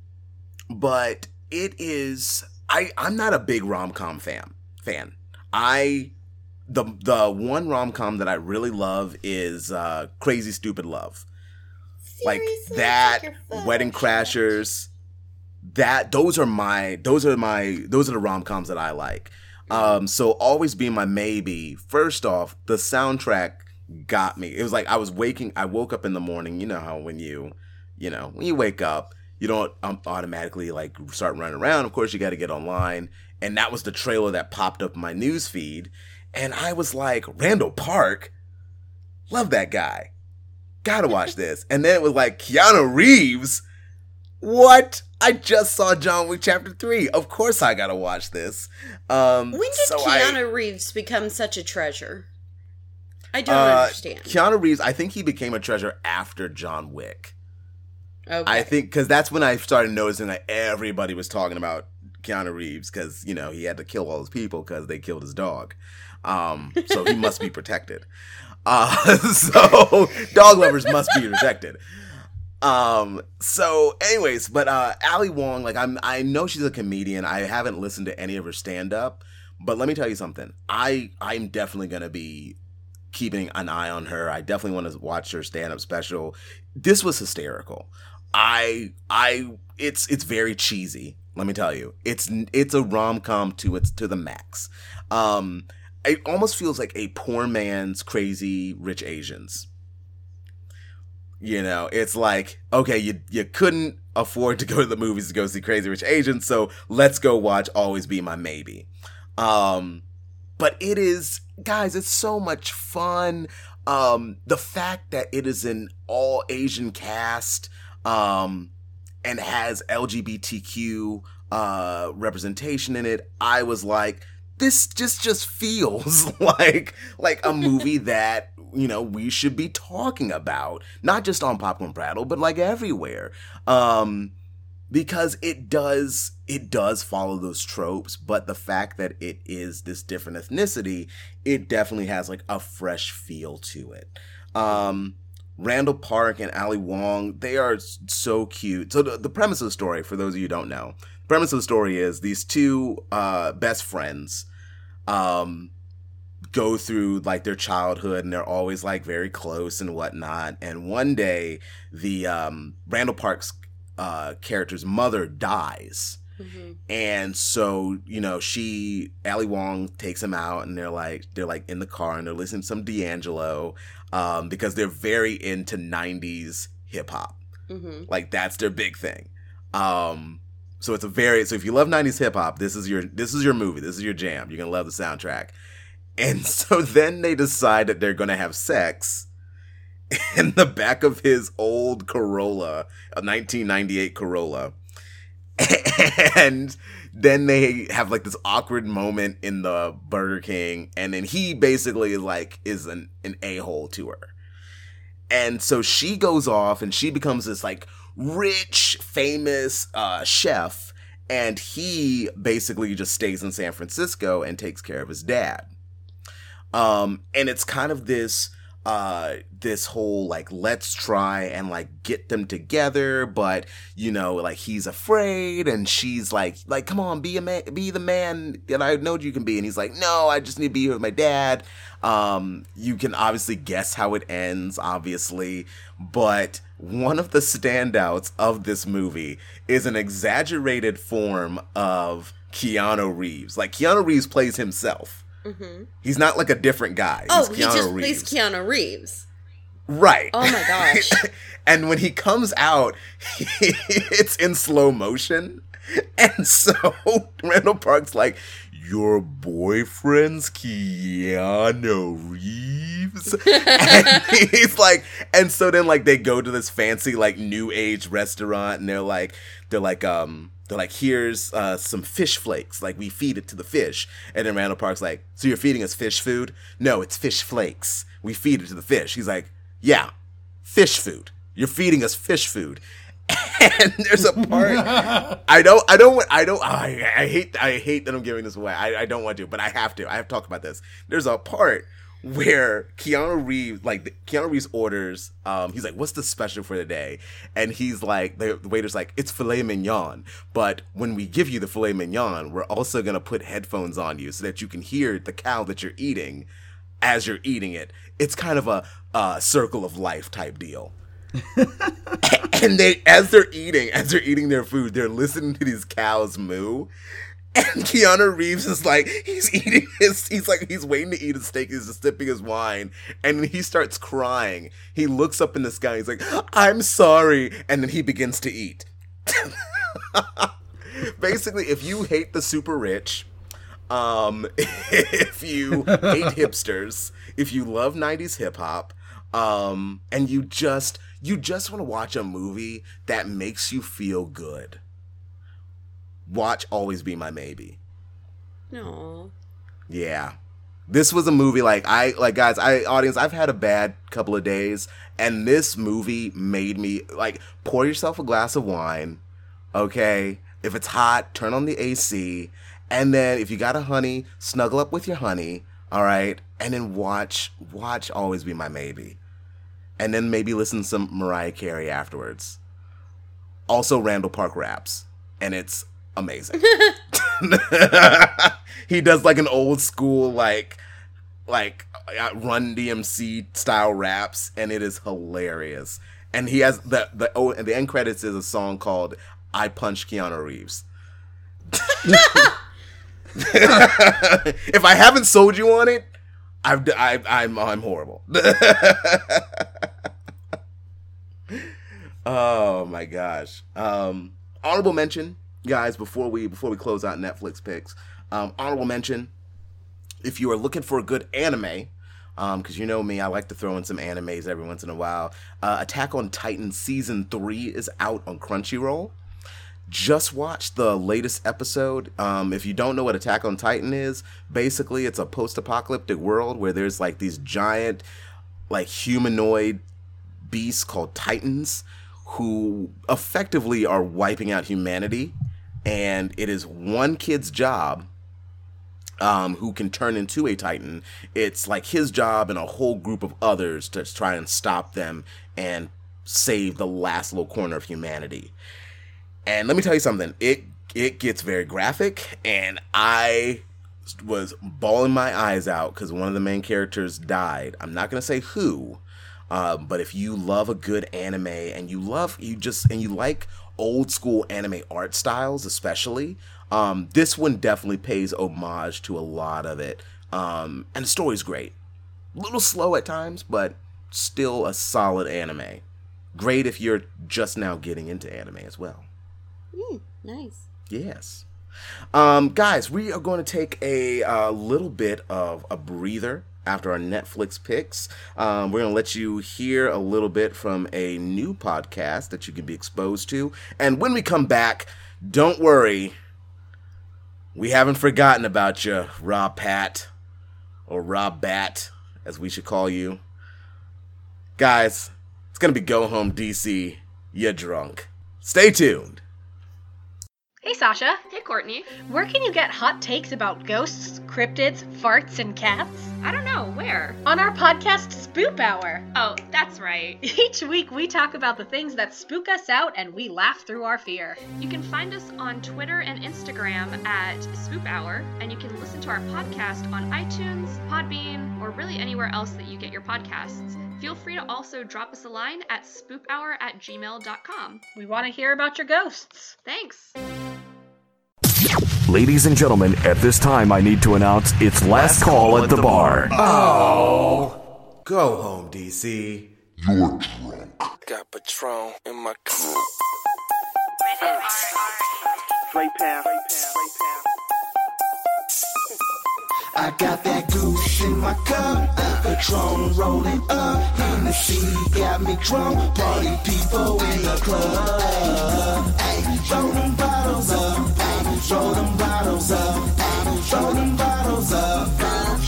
but it is. I I'm not a big rom com fan. Fan. I the the one rom com that I really love is uh, Crazy Stupid Love. like Seriously, that, take. Wedding Crashers. That those are my those are my those are the rom coms that I like. Um, so always be my maybe. First off, the soundtrack got me. It was like I was waking. I woke up in the morning. You know how when you, you know, when you wake up, you don't um, automatically like start running around. Of course, you got to get online, and that was the trailer that popped up my news feed, and I was like, Randall Park, love that guy, gotta watch this. And then it was like Keanu Reeves. What? I just saw John Wick Chapter Three. Of course, I gotta watch this. Um, When did so I- Keanu Reeves become such a treasure? I don't uh, understand. Keanu Reeves, I think he became a treasure after John Wick. okay. I think because that's when I started noticing that everybody was talking about Keanu Reeves because you know he had to kill all his people because they killed his dog. Um, so he must be protected. Uh, so dog lovers must be protected. Um, so anyways, but uh Ali Wong, like I'm I know she's a comedian. I haven't listened to any of her stand up, but let me tell you something. I I'm definitely gonna be keeping an eye on her. I definitely want to watch her stand up special. This was hysterical. I I it's it's very cheesy. Let me tell you, it's it's a rom com to its to the max. Um, it almost feels like a poor man's Crazy Rich Asians. You know, it's like okay, you you couldn't afford to go to the movies to go see Crazy Rich Asians, so let's go watch Always Be My Maybe. Um, but it is guys it's so much fun um the fact that it is an all asian cast um and has lgbtq uh representation in it i was like this just just feels like like a movie that you know we should be talking about not just on popcorn prattle but like everywhere. Um because it does it does follow those tropes but the fact that it is this different ethnicity it definitely has like a fresh feel to it. Um randall park and ali wong they are so cute. So the, the premise of the story for those of you who don't know the premise of the story is these two uh best friends um go through like their childhood and they're always like very close and whatnot. And one day the um randall park's uh character's mother dies. Mhm. and so you know she ali wong takes him out and they're like they're like in the car and they're listening to some d'angelo um because they're very into 90s hip-hop Mhm. like that's their big thing. Um so it's a very so if you love 90s hip-hop this is your this is your movie. This is your jam. You're gonna love the soundtrack and so then they decide that they're gonna have sex in the back of his old Corolla, a 1998 Corolla. And then they have like this awkward moment in the Burger King, and then he basically like is an, an a-hole to her. And so she goes off and she becomes this like rich, famous uh, chef, and he basically just stays in San Francisco and takes care of his dad. Um, and it's kind of this uh this whole like let's try and like get them together but you know like he's afraid and she's like like come on be a man be the man that i know you can be. And he's like no i just need to be here with my dad. Um you can obviously guess how it ends obviously but one of the standouts of this movie is an exaggerated form of keanu reeves. Like keanu reeves plays himself Mhm. He's not like a different guy. Oh, He's he Keanu just Reeves. plays Keanu Reeves. Right. Oh my gosh. and when he comes out, it's in slow motion. And so Randall Park's like, Your boyfriend's Keanu Reeves? and he's like, and so then like they go to this fancy like new age restaurant and they're like, they're like, um, they're like, here's uh, some fish flakes. Like we feed it to the fish. And then Randall Park's like, so you're feeding us fish food? No, it's fish flakes. We feed it to the fish. He's like, yeah, fish food. You're feeding us fish food. and there's a part I don't I don't I don't I, I hate I hate that I'm giving this away. I, I don't want to, but I have to. I have to talk about this. There's a part where Keanu Reeves like Keanu Reeves orders um he's like what's the special for the day? And he's like the, the waiter's like it's filet mignon but when we give you the filet mignon we're also going to put headphones on you so that you can hear the cow that you're eating as you're eating it. It's kind of a, a circle of life type deal. And they as they're eating as they're eating their food they're listening to these cows moo and Keanu Reeves is like, he's eating his, he's like, he's waiting to eat his steak, he's just sipping his wine, and he starts crying. He looks up in the sky, he's like, I'm sorry, and then he begins to eat. Basically, if you hate the super rich, um, if you hate hipsters, if you love 90s hip hop, um, and you just, you just want to watch a movie that makes you feel good watch Always Be My Maybe. No. Yeah. This was a movie like I like guys, I audience, I've had a bad couple of days and this movie made me like pour yourself a glass of wine, okay? If it's hot, turn on the AC, and then if you got a honey, snuggle up with your honey, all right? And then watch watch Always Be My Maybe. And then maybe listen to some Mariah Carey afterwards. Also Randall Park raps. And it's amazing. he does like an old school like like uh, Run DMC style raps, and it is hilarious. And he has the the oh, and the end credits is a song called "I Punch Keanu Reeves." if I haven't sold you on it, I've, I, I'm I'm horrible. oh my gosh. Um, honorable mention guys, before we before we close out Netflix picks, um, honorable mention: if you are looking for a good anime, because um, you know me, I like to throw in some animes every once in a while. Uh, Attack on Titan season three is out on Crunchyroll. Just watch the latest episode. Um, if you don't know what Attack on Titan is, basically it's a post-apocalyptic world where there's like these giant, like humanoid beasts called Titans who effectively are wiping out humanity and it is one kid's job um, who can turn into a titan. It's like his job and a whole group of others to try and stop them and save the last little corner of humanity. And let me tell you something. It it gets very graphic, and I was bawling my eyes out because one of the main characters died. I'm not gonna say who, um, but if you love a good anime and you love you just and you like old school anime art styles, especially. Um, this one definitely pays homage to a lot of it. Um, and the story's great. A little slow at times, but still a solid anime. Great if you're just now getting into anime as well. Mm, nice. Yes. Um, guys, we are going to take a uh, little bit of a breather after our Netflix picks. Um, we're going to let you hear a little bit from a new podcast that you can be exposed to. And when we come back, don't worry, we haven't forgotten about you, Rob Pat, or Rob Bat, as we should call you. Guys, it's going to be Go Home DC, You're drunk. Stay tuned. Hey, Sasha. Hey, Courtney. Where can you get hot takes about ghosts, cryptids, farts, and cats? I don't know. Where? On our podcast, Spoop Hour. Oh, that's right. Each week, we talk about the things that spook us out and we laugh through our fear. You can find us on Twitter and Instagram at Spoop Hour, and you can listen to our podcast on iTunes, Podbean, or really anywhere else that you get your podcasts. Feel free to also drop us a line at spoophour at gmail.com. We want to hear about your ghosts. Thanks. Ladies and gentlemen, at this time I need to announce it's last, call, at the, bar. Oh. oh. Go home, DC. You're drunk. Got Patron in my cup. Play pound. I got that goose in my cup, Patron rolling up. Hennessy got me drunk, party people in the club. Ay, throw them bottles up, Show them bottles up. Ay. Show them bottles up. Ay.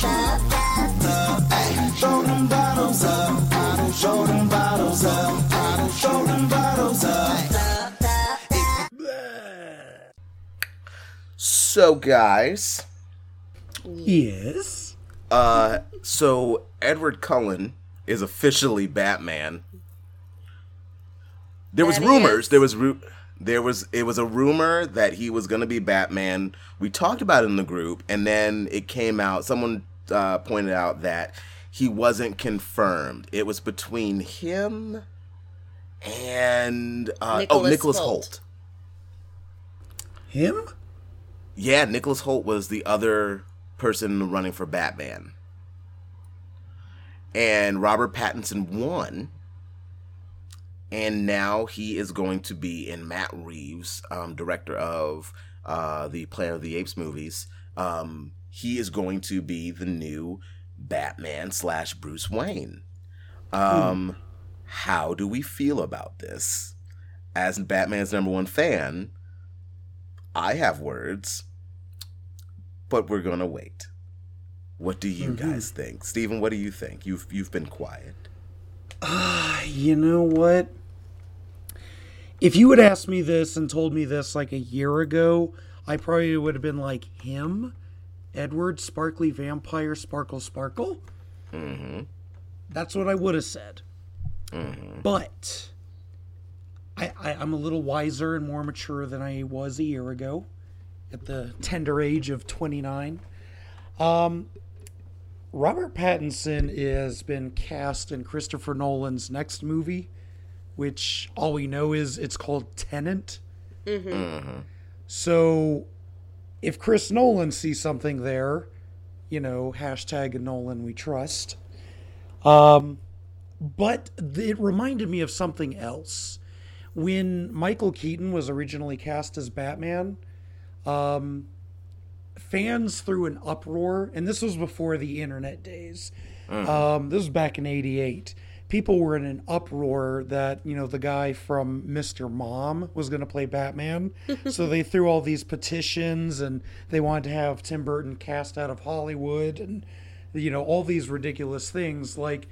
Show them bottles up. Ay. Show them bottles up. Show them bottles up. So, guys. Yes. Uh, so Edward Cullen is officially Batman. There that was rumors. Is. There was ru- there was it was a rumor that he was going to be Batman. We talked about it in the group, and then it came out. Someone uh, pointed out that he wasn't confirmed. It was between him and uh, oh Nicholas Nicholas Hoult. Hoult. Him? Yeah, Nicholas Hoult was the other person running for Batman. And Robert Pattinson won. And now he is going to be in Matt Reeves, um, director of uh, the Planet of the Apes movies. Um, he is going to be the new Batman slash Bruce Wayne. Um, How do we feel about this? As Batman's number one fan, I have words, but we're gonna wait. What do you guys think, Steven? What do you think? You've you've been quiet. You know what? If you had asked me this and told me this like a year ago, I probably would have been like him, Edward Sparkly Vampire Sparkle Sparkle. Mm-hmm. That's what I would have said. Mm-hmm. But I, I, I'm a little wiser and more mature than I was a year ago, at the tender age of 29. Um, Robert Pattinson has been cast in Christopher Nolan's next movie, which all we know is it's called Tenet. So if Chris Nolan sees something there, you know, hashtag Nolan we trust. Um, but th- it reminded me of something else. When Michael Keaton was originally cast as Batman, um, fans threw an uproar, and this was before the internet days. Um, this was back in '88. People were in an uproar that you know the guy from Mr. Mom was going to play Batman, so they threw all these petitions, and they wanted to have Tim Burton cast out of Hollywood, and you know all these ridiculous things. Like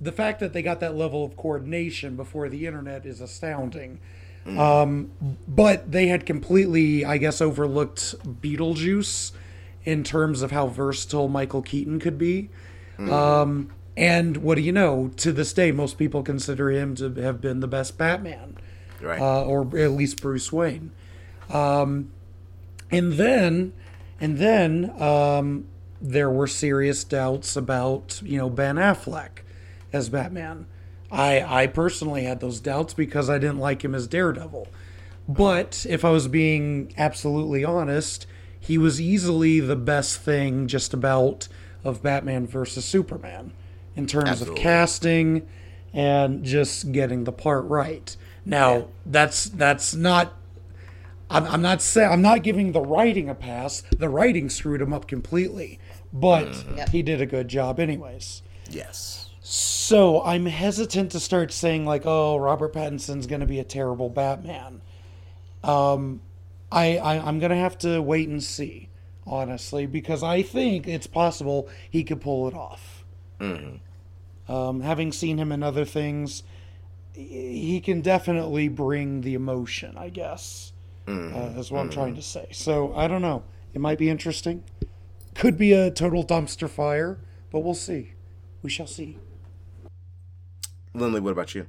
the fact that they got that level of coordination before the internet is astounding. Um, but they had completely, I guess, overlooked Beetlejuice in terms of how versatile Michael Keaton could be. Um, and what do you know? To this day, most people consider him to have been the best Batman, Right. uh, or at least Bruce Wayne. Um, and then, and then um, there were serious doubts about you know Ben Affleck as Batman. I I personally had those doubts because I didn't like him as Daredevil. But if I was being absolutely honest, he was easily the best thing just about of Batman versus Superman in terms Absolutely. of casting and just getting the part right. Now, that's that's not I'm, I'm not saying I'm not giving the writing a pass. The writing screwed him up completely, but mm-hmm. he did a good job anyways. yes. So I'm hesitant to start saying like, "Oh, Robert Pattinson's going to be a terrible Batman." Um, I, I I'm going to have to wait and see, honestly, because I think it's possible he could pull it off. Um, having seen him in other things, he can definitely bring the emotion. I guess uh, is what I'm trying to say. So I don't know. It might be interesting. Could be a total dumpster fire, but we'll see. We shall see. Lindley, what about you?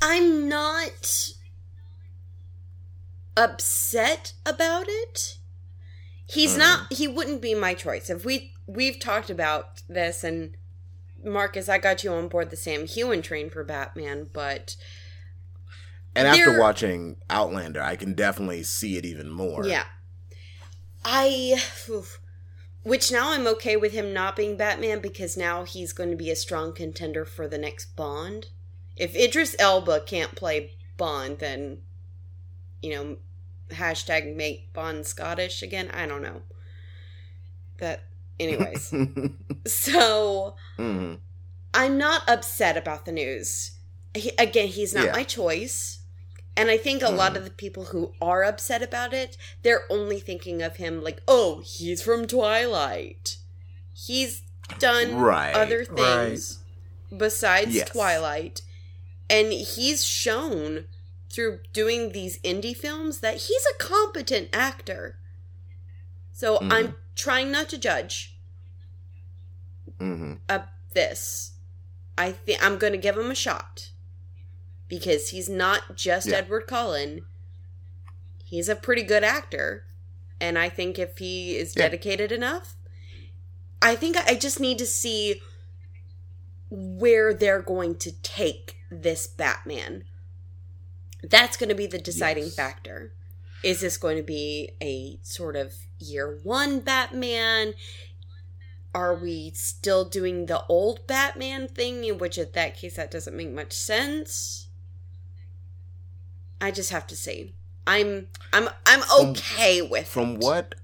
I'm not upset about it. He's not mm. he wouldn't be my choice. If we we've talked about this and Marcus, I got you on board the Sam Heughan train for Batman, but And after watching Outlander, I can definitely see it even more. yeah. I oof. Which now I'm okay with him not being Batman because now he's going to be a strong contender for the next Bond. If Idris Elba can't play Bond, then you know, hashtag make Bond Scottish again. I don't know. That, anyways. so Mhm. I'm not upset about the news. He, again, he's not Yeah. my choice. And I think a lot of the people who are upset about it, they're only thinking of him like, oh, he's from Twilight. He's done Right, other things besides Yes. Twilight. And he's shown through doing these indie films that he's a competent actor. So Mhm. I'm trying not to judge hmm uh, this. I think I'm going to give him a shot because he's not just Yeah. Edward Cullen. He's a pretty good actor, and I think if he is Yeah. dedicated enough, I think I just need to see where they're going to take this Batman. That's going to be the deciding Yes. factor. Is this going to be a sort of year one Batman? Are we still doing the old Batman thing, in which, in that case, that doesn't make much sense? I just have to say, I'm, I'm, I'm From- okay with From it. what?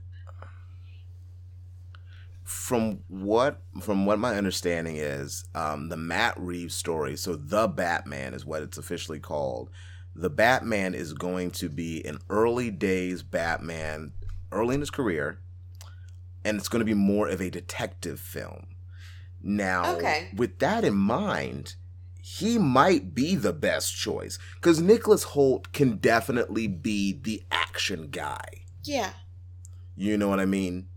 From what? From what my understanding is, um, the Matt Reeves story. So the Batman is what it's officially called. The Batman is going to be an early days Batman, early in his career, and it's going to be more of a detective film. Now, Okay. with that in mind, he might be the best choice because Nicholas Hoult can definitely be the action guy. Yeah. You know what I mean?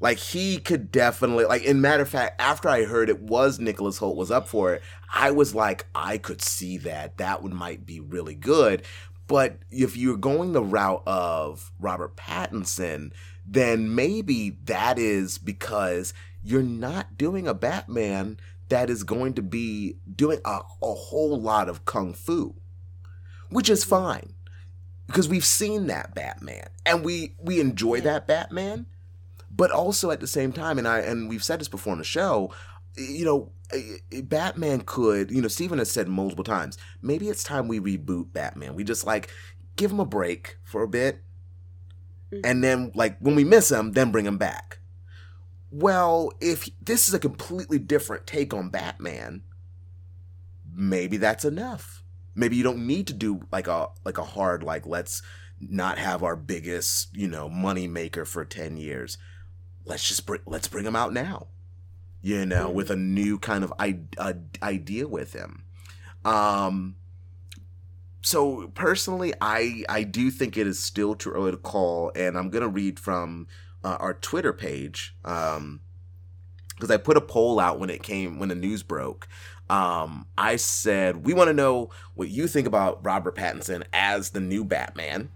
Like he could definitely like in matter of fact, after I heard it was Nicholas Hoult was up for it, I was like, I could see that. That one might be really good. But if you're going the route of Robert Pattinson, then maybe that is because you're not doing a Batman that is going to be doing a, a whole lot of kung fu. Which is fine because we've seen that Batman and we we enjoy that Batman, but also at the same time, and I and we've said this before on the show, you know, eh, eh, Batman could, you know, Steven has said multiple times, maybe it's time we reboot Batman. We just like give him a break for a bit, and then like when we miss him, then bring him back. Well, if this is a completely different take on Batman, maybe that's enough. Maybe you don't need to do like a like a hard like let's not have our biggest you know money maker for ten years. Let's just bring let's bring him out now, you know, with a new kind of I- uh, idea with him. Um. So personally, I I do think it is still too early to call, and I'm gonna read from uh, our Twitter page. Um, because I put a poll out when it came when the news broke. Um, I said we want to know what you think about Robert Pattinson as the new Batman,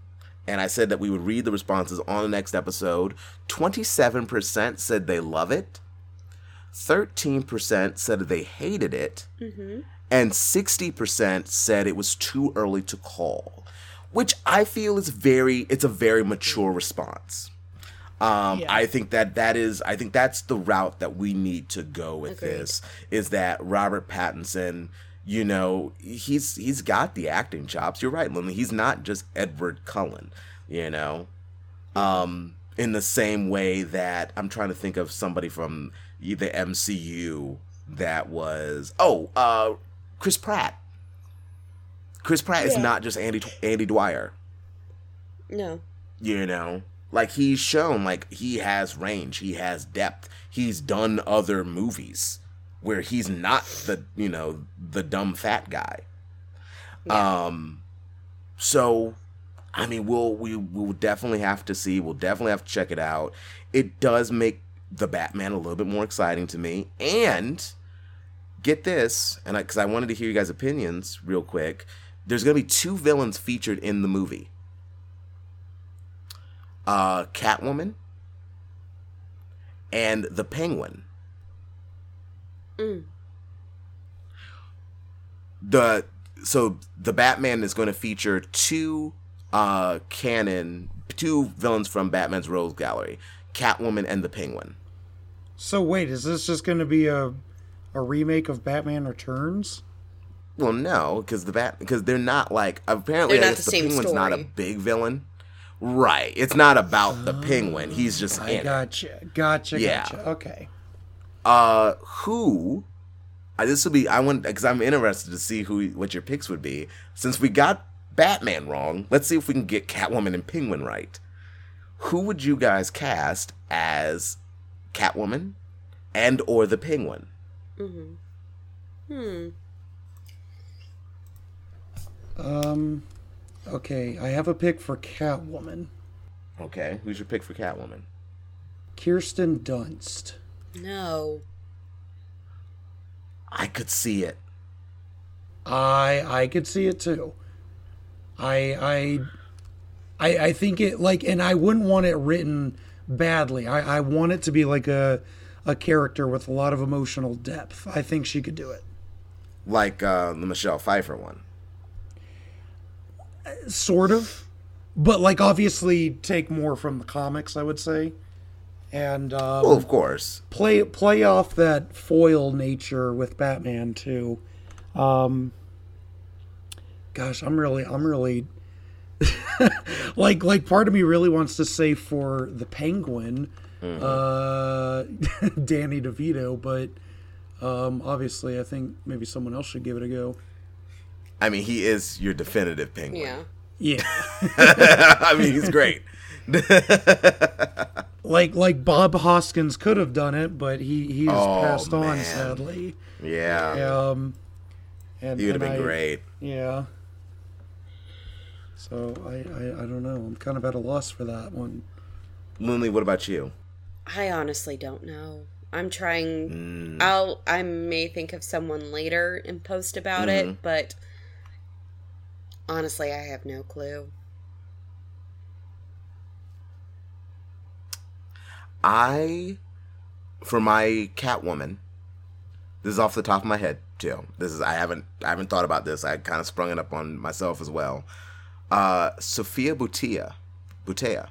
and I said that we would read the responses on the next episode. Twenty-seven percent said they love it. Thirteen percent said they hated it, Mm-hmm. and sixty percent said it was too early to call, which I feel is very it's a very mature response. Um, Yeah. I think that that is I think that's the route that we need to go with Agreed. this is that Robert Pattinson, you know, he's he's got the acting chops. You're right, Lily. He's not just Edward Cullen, you know. Um, in the same way that I'm trying to think of somebody from the MCU that was oh, uh Chris Pratt. Chris Pratt is not just Andy Andy Dwyer No. you know like he's shown like he has range he has depth. He's done other movies where he's not the you know the dumb fat guy. Yeah. um so i mean we'll we will definitely have to see. We'll definitely have to check it out. It does make the batman a little bit more exciting to me. And get this and because I, wanted to hear you guys opinions real quick. There's going to be two villains featured in the movie uh, Catwoman, and the Penguin. Mm. The so the Batman is going to feature two uh canon two villains from Batman's Rogues Gallery, Catwoman and the Penguin. So wait, is this just going to be a a remake of Batman Returns? Well, no, because the bat because they're not like apparently They're I not guess the the, same Penguin's not a big villain. Right. It's not about the Penguin. He's just I in it. gotcha, gotcha, Yeah. gotcha. Okay. Uh, who? Uh, this will be. I want because I'm interested to see who what your picks would be. Since we got Batman wrong, let's see if we can get Catwoman and Penguin right. Who would you guys cast as Catwoman and or the Penguin? Mm-hmm. Hmm. Um, Okay, I have a pick for Catwoman. Okay, who's your pick for Catwoman? Kirsten Dunst. No. I could see it. I I could see it too. I I I I think it like and I wouldn't want it written badly. I, I want it to be like a a character with a lot of emotional depth. I think she could do it. Like uh, the Michelle Pfeiffer one. Sort of. But like obviously take more from the comics, I would say. And um, Well, of course. play play off that foil nature with Batman too. Um, gosh, I'm really I'm really like like part of me really wants to say for the Penguin, uh, Danny DeVito, but um, obviously I think maybe someone else should give it a go. I mean, he is your definitive penguin. Yeah. Yeah, I mean, he's great. like like Bob Hoskins could have done it, but he he's Oh, passed on sadly. Yeah, Um, and he would have been I- great. Yeah. So I, I I don't know. I'm kind of at a loss for that one. Lindley, what about you? I honestly don't know. I'm trying. Mm. I'll. I may think of someone later and post about Mm-hmm. it, but honestly, I have no clue. I, for my Catwoman, this is off the top of my head too. This is I haven't I haven't thought about this. I kind of sprung it up on myself as well. Uh, Sophia Butia, Butea,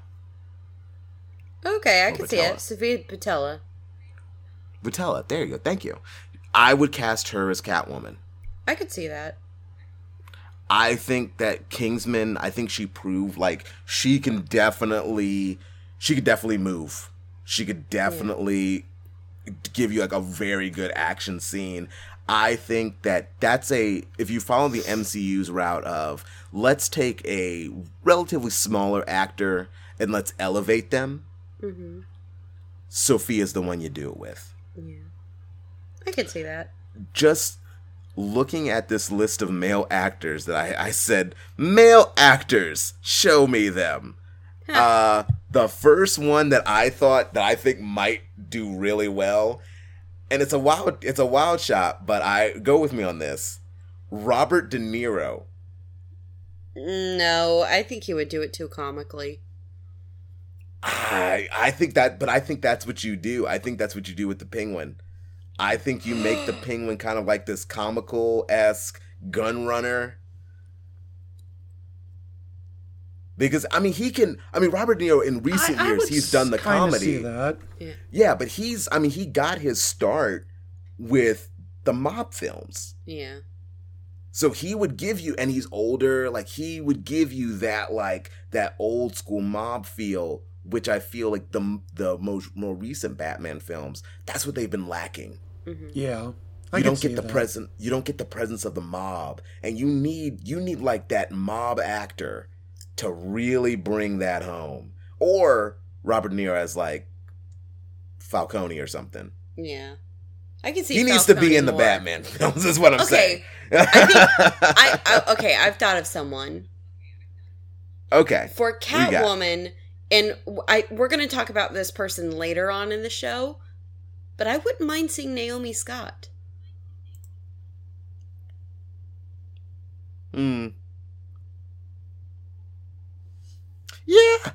Okay, I Oh, can see it. Sophia Patella. Boutella. There you go. Thank you. I would cast her as Catwoman. I could see that. I think that Kingsman, I think she proved like she can definitely she could definitely move. She could definitely give you like a very good action scene. I think that that's a if you follow the MCU's route of let's take a relatively smaller actor and let's elevate them. Mm-hmm. Sophia's the one you do it with. Yeah, I can see that. just looking at this list of male actors that I, I said, male actors, show me them. uh, the first one that I thought that I think might do really well, and it's a wild, it's a wild shot, but I go with me on this. Robert De Niro. No, I think he would do it too comically. I I think that, but I think that's what you do. I think that's what you do with the penguin. I think you make the penguin kind of like this comical esque gun runner. Because I mean, he can. I mean, Robert De Niro in recent I- I years he's done the comedy. See that. Yeah, but he's. I mean, he got his start with the mob films. Yeah. So he would give you, and he's older. Like he would give you that, like that old school mob feel, which I feel like the the most more recent Batman films. That's what they've been lacking. Mm-hmm. Yeah. I you don't get the that. present. You don't get the presence of the mob, and you need you need like that mob actor to really bring that home. Or Robert De Niro as like Falcone or something. Yeah. I can see He needs to be Falcone in the. Batman films. Is what I'm saying. Okay. I think I, I okay, I've thought of someone. okay. For Who got? Catwoman and I we're going to talk about this person later on in the show, but I wouldn't mind seeing Naomi Scott. Hmm. Yeah.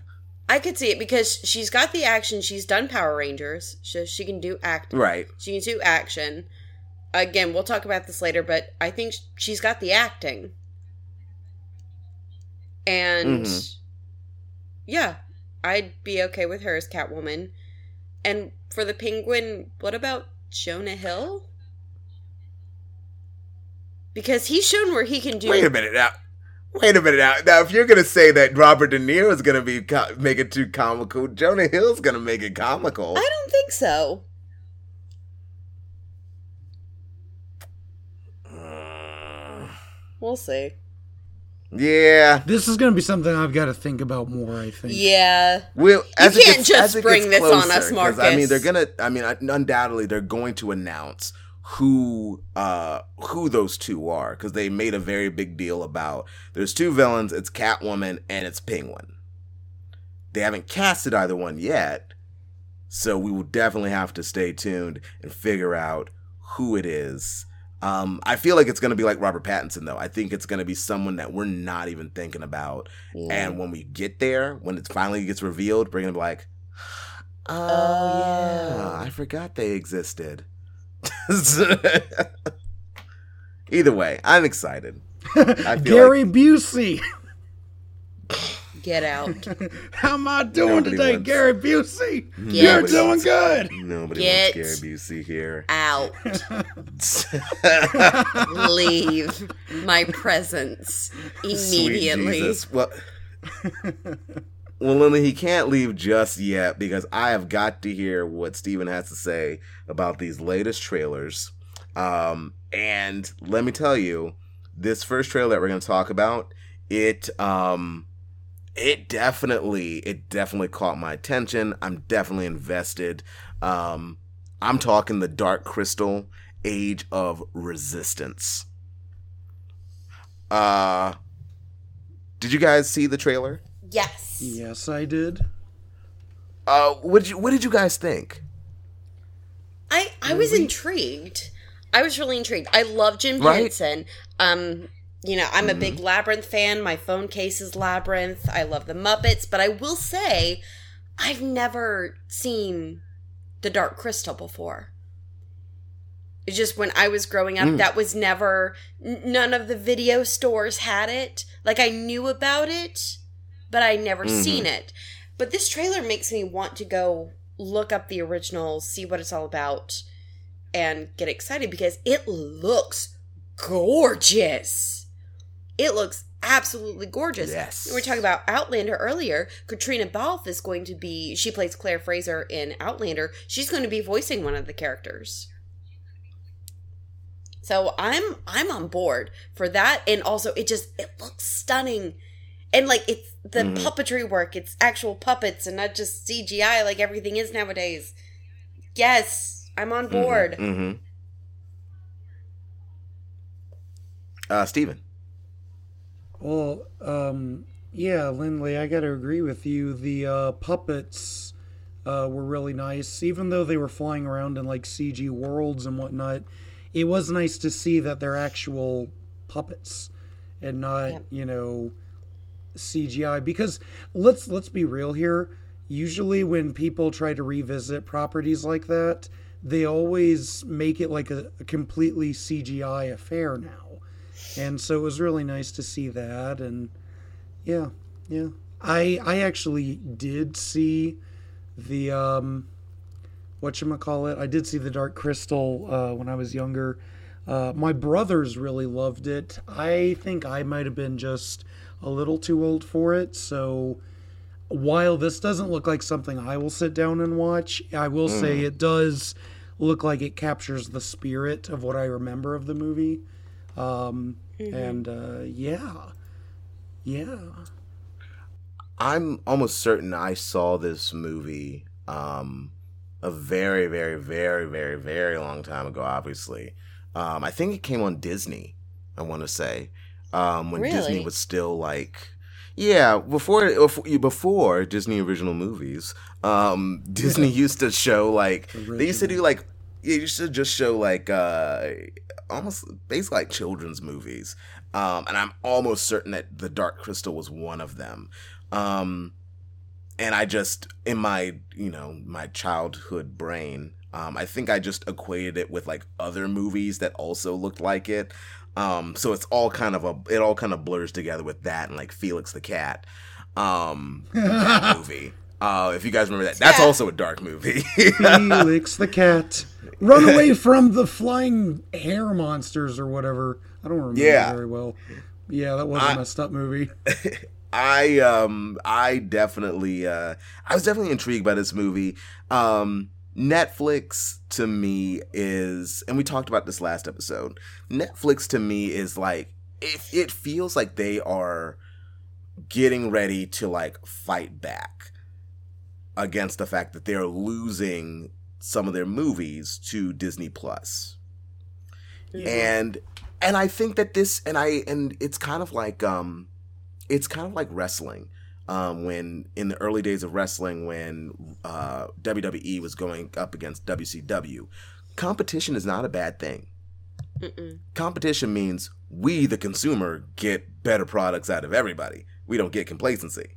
I could see it because she's got the action. She's done Power Rangers, so she can do act. Right. She can do action. Again, we'll talk about this later, but I think she's got the acting. And Mhm. yeah, I'd be okay with her as Catwoman. And for the Penguin, what about Jonah Hill? Because he's shown where he can do. Wait a minute now. Wait a minute now. Now, if you're gonna say that Robert De Niro is gonna be co- make it too comical, Jonah Hill's gonna make it comical. I don't think so. Uh. We'll see. Yeah. This is going to be something I've got to think about more. I think. Yeah. Well, as it can't gets- just as bring gets this on us, us, 'cause, I mean, they're gonna. I mean, undoubtedly, they're going to announce who uh who those two are because they made a very big deal about there's two villains it's catwoman and it's penguin they haven't casted either one yet so we will definitely have to stay tuned and figure out who it is um i feel like it's going to be like robert pattinson though. I think it's going to be someone that we're not even thinking about. And when we get there when it finally gets revealed we're going to be like oh yeah. I forgot they existed. Either way, I'm excited. I feel Gary Busey. Get out. How am I doing Nobody today, wants- Gary Busey? Get- You're doing good. Nobody Get- wants Gary Busey here. Out. Leave my presence Sweet immediately. Jesus. Well, well, Lily, he can't leave just yet because I have got to hear what Steven has to say about these latest trailers. Um, and let me tell you, this first trailer that we're going to talk about, it um, it definitely it definitely caught my attention. I'm definitely invested. Um, I'm talking the Dark Crystal Age of Resistance. Uh did you guys see the trailer? Yes. Yes, I did. Uh what did you what did you guys think? I I was intrigued. I was really intrigued. I love Jim Right? Henson. Um, you know, I'm a big mm-hmm. Labyrinth fan. My phone case is Labyrinth. I love the Muppets, but I will say I've never seen The Dark Crystal before. It's just when I was growing up, mm. that was never n- none of the video stores had it. Like I knew about it, but I never seen mm-hmm. it. But this trailer makes me want to go look up the original, see what it's all about, and get excited because it looks gorgeous. It looks absolutely gorgeous. Yes. We were talking about Outlander earlier. Caitríona Balfe is going to be, she plays Claire Fraser in Outlander. She's going to be voicing one of the characters. So I'm I'm on board for that and also it just it looks stunning. And like it's the puppetry work, it's actual puppets and not just CGI like everything is nowadays. Yes, I'm on board. Mm-hmm. Uh Steven. Well, um, yeah, Lindley, I got to agree with you. The uh, puppets uh, were really nice, even though they were flying around in like CG worlds and whatnot. It was nice to see that they're actual puppets and not, Yep. you know, CGI. Because let's let's be real here. Usually, when people try to revisit properties like that, they always make it like a, a completely CGI affair now and so it was really nice to see that and yeah yeah. I i actually did see the um what you call it i did see the dark crystal uh when i was younger. Uh my brothers really loved it. I think i might have been just a little too old for it so while this doesn't look like something i will sit down and watch i will say it does look like it captures the spirit of what i remember of the movie um, and uh, yeah, yeah. I'm almost certain I saw this movie um a very, very, very, very, very long time ago, obviously. Um I think it came on Disney, I wanna say. Um when Disney was still like yeah, before before- before Disney original movies, um, Disney used to show like they used to do like yeah, used to just show like uh almost basically like children's movies. Um, and I'm almost certain that The Dark Crystal was one of them. Um, and I just in my you know my childhood brain, um, I think I just equated it with like other movies that also looked like it. Um, so it's all kind of a it all kind of blurs together with that and like Felix the Cat, um, movie. Uh, if you guys remember that, that's Yeah. also a dark movie. Felix the cat, run away from the flying hair monsters or whatever. I don't remember Yeah. very well. Yeah, that was a I- messed up movie. I um I definitely uh I was definitely intrigued by this movie. Um Netflix to me is and we talked about this last episode. Netflix to me is like it it feels like they are getting ready to like fight back against the fact that they're losing some of their movies to Disney Plus. and and I think that this and I and it's kind of like um it's kind of like wrestling um when in the early days of wrestling when uh WWE was going up against WCW competition is not a bad thing. Competition means we the consumer get better products out of everybody. We don't get complacency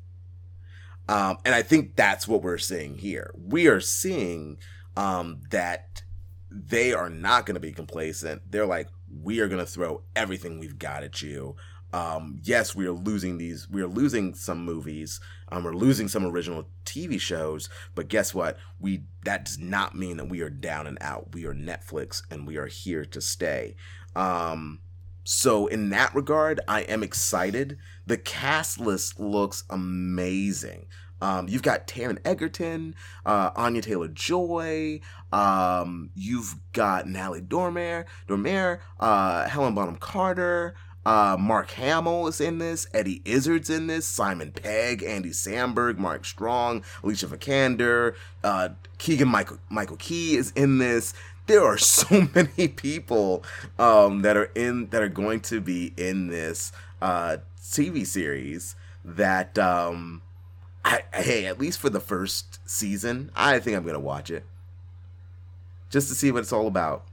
um, and I think that's what we're seeing here. We are seeing um, that they are not going to be complacent. They're like, we are going to throw everything we've got at you. Um, yes, we are losing these. We are losing some movies. Um, we're losing some original TV shows. But guess what? We that does not mean that we are down and out. We are Netflix, and we are here to stay. Um, so in that regard, I am excited. The cast list looks amazing. Um, you've got Taron Egerton, uh, Anya Taylor Joy. Um, you've got Natalie Dormer, Dormer, uh, Helen Bonham Carter. Uh, Mark Hamill is in this. Eddie Izzard's in this. Simon Pegg, Andy Samberg, Mark Strong, Alicia Vikander, uh, Keegan Michael Michael Key is in this there are so many people um, that are in that are going to be in this uh, TV series that um, I, hey, at least for the first season, I think I'm gonna watch it just to see what it's all about.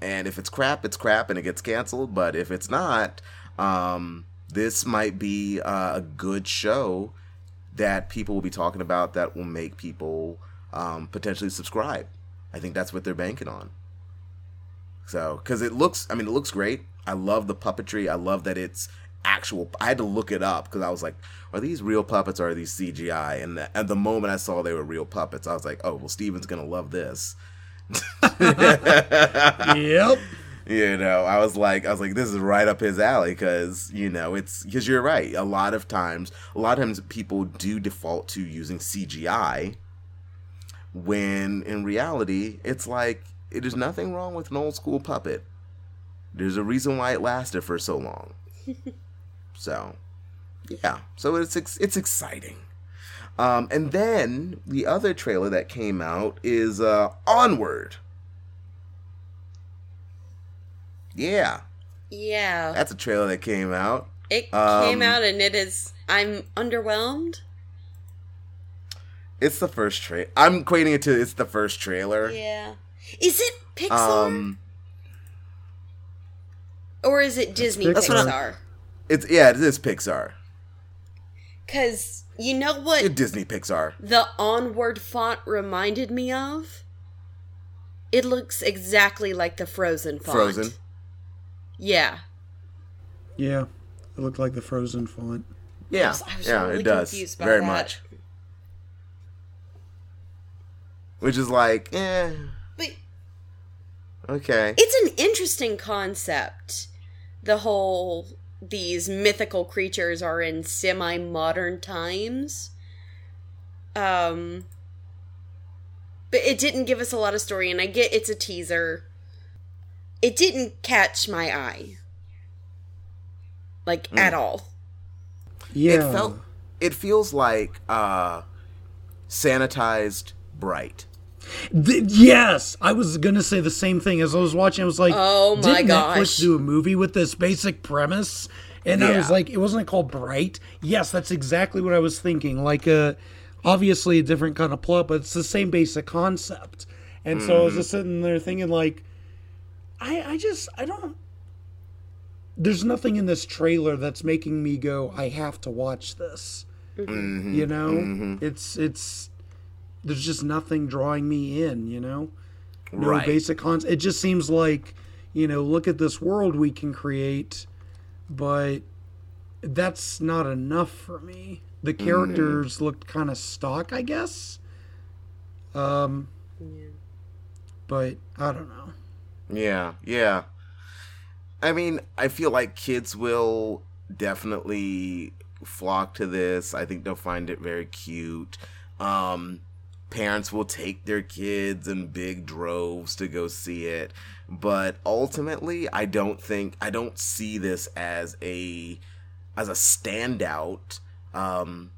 And if it's crap, it's crap, and it gets canceled. But if it's not, um, this might be uh, a good show that people will be talking about that will make people um, potentially subscribe. I think that's what they're banking on. So, because it looks, I mean, it looks great. I love the puppetry. I love that it's actual. I had to look it up because I was like, are these real puppets or are these CGI? And the, at the moment I saw they were real puppets, I was like, oh, well, Steven's going to love this. yep. You know, I was like, I was like, this is right up his alley because you know it's because you're right. A lot of times, a lot of times people do default to using CGI when in reality it's like it is nothing wrong with an old school puppet. There's a reason why it lasted for so long. so, yeah. So it's ex- it's exciting. Um, and then the other trailer that came out is uh, Onward. Yeah, Yeah. that's a trailer that came out. It Um, came out and it is. I'm underwhelmed. It's the first trailer. I'm equating it to it's the first trailer. Yeah. Is it Pixar Um, or is it Disney That's Pixar? It's yeah, it is Pixar. Because you know what It's Disney Pixar. the Onward font reminded me of? It looks exactly like the Frozen font. Frozen. Yeah. Yeah. It looked like the Frozen font. Yeah, was- I was yeah, really it does by very that. much. Which is like, eh, But okay. it's an interesting concept. The whole these mythical creatures are in semi modern times. Um but it didn't give us a lot of story and I get it's a teaser. It didn't catch my eye. Like at all. Yeah. It felt, it feels like uh, sanitized Bright. Th- yes, I was gonna say the same thing as I was watching. I was like, Oh my did gosh. Netflix do a movie with this basic premise? And I was like, it wasn't called Bright. Yes, that's exactly what I was thinking. Like, uh, obviously a different kind of plot, but it's the same basic concept. And so I was mm-hmm. just sitting there thinking, like, I, I just, I don't. There's nothing in this trailer that's making me go, I have to watch this. Mm-hmm. You know, mm-hmm. it's it's there's just nothing drawing me in, you know? No Right. basic concept. It just seems like, you know, look at this world we can create, but that's not enough for me. The characters looked kind of stock, I guess. Um, but I don't know. Yeah, yeah. I mean, I feel like kids will definitely flock to this. I think they'll find it very cute. Um, parents will take their kids in big droves to go see it. But ultimately, I don't think I don't see this as a as a standout um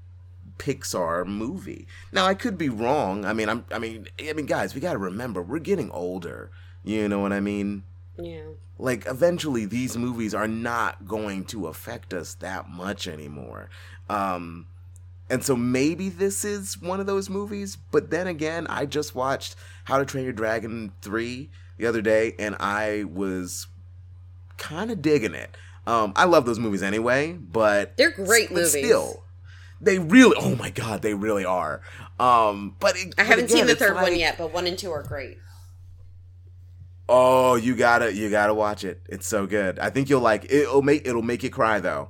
Pixar movie. Now I could be wrong. I mean, I'm I mean, I mean guys, we got to remember we're getting older. You know what I mean? Yeah. like eventually these movies are not going to affect us that much anymore um and so maybe this is one of those movies but then again i just watched how to train your dragon 3 the other day and i was kind of digging it um i love those movies anyway but They're great but movies. still they really oh my god they really are um but it, I haven't again, seen the third one yet, but one and two are great. Oh, you gotta you gotta watch it. It's so good. I think you'll like it. It'll make it'll make you cry though.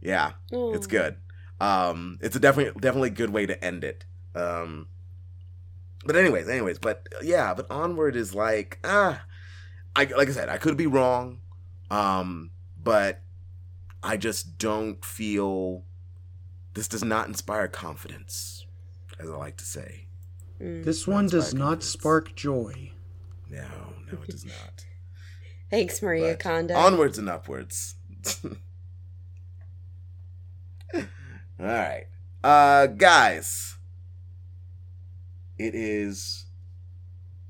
Yeah, it's Mm. good. Um, it's a definitely definitely good way to end it. Um, but anyways, anyways, but yeah, but onward is like ah, I like I said, I could be wrong, um, but I just don't feel this does not inspire confidence, as I like to say. Mm. This one does Spark not spark joy. No, no, it does not. Thanks, Maria But Kondo. Onwards and upwards. All right. Uh guys. It is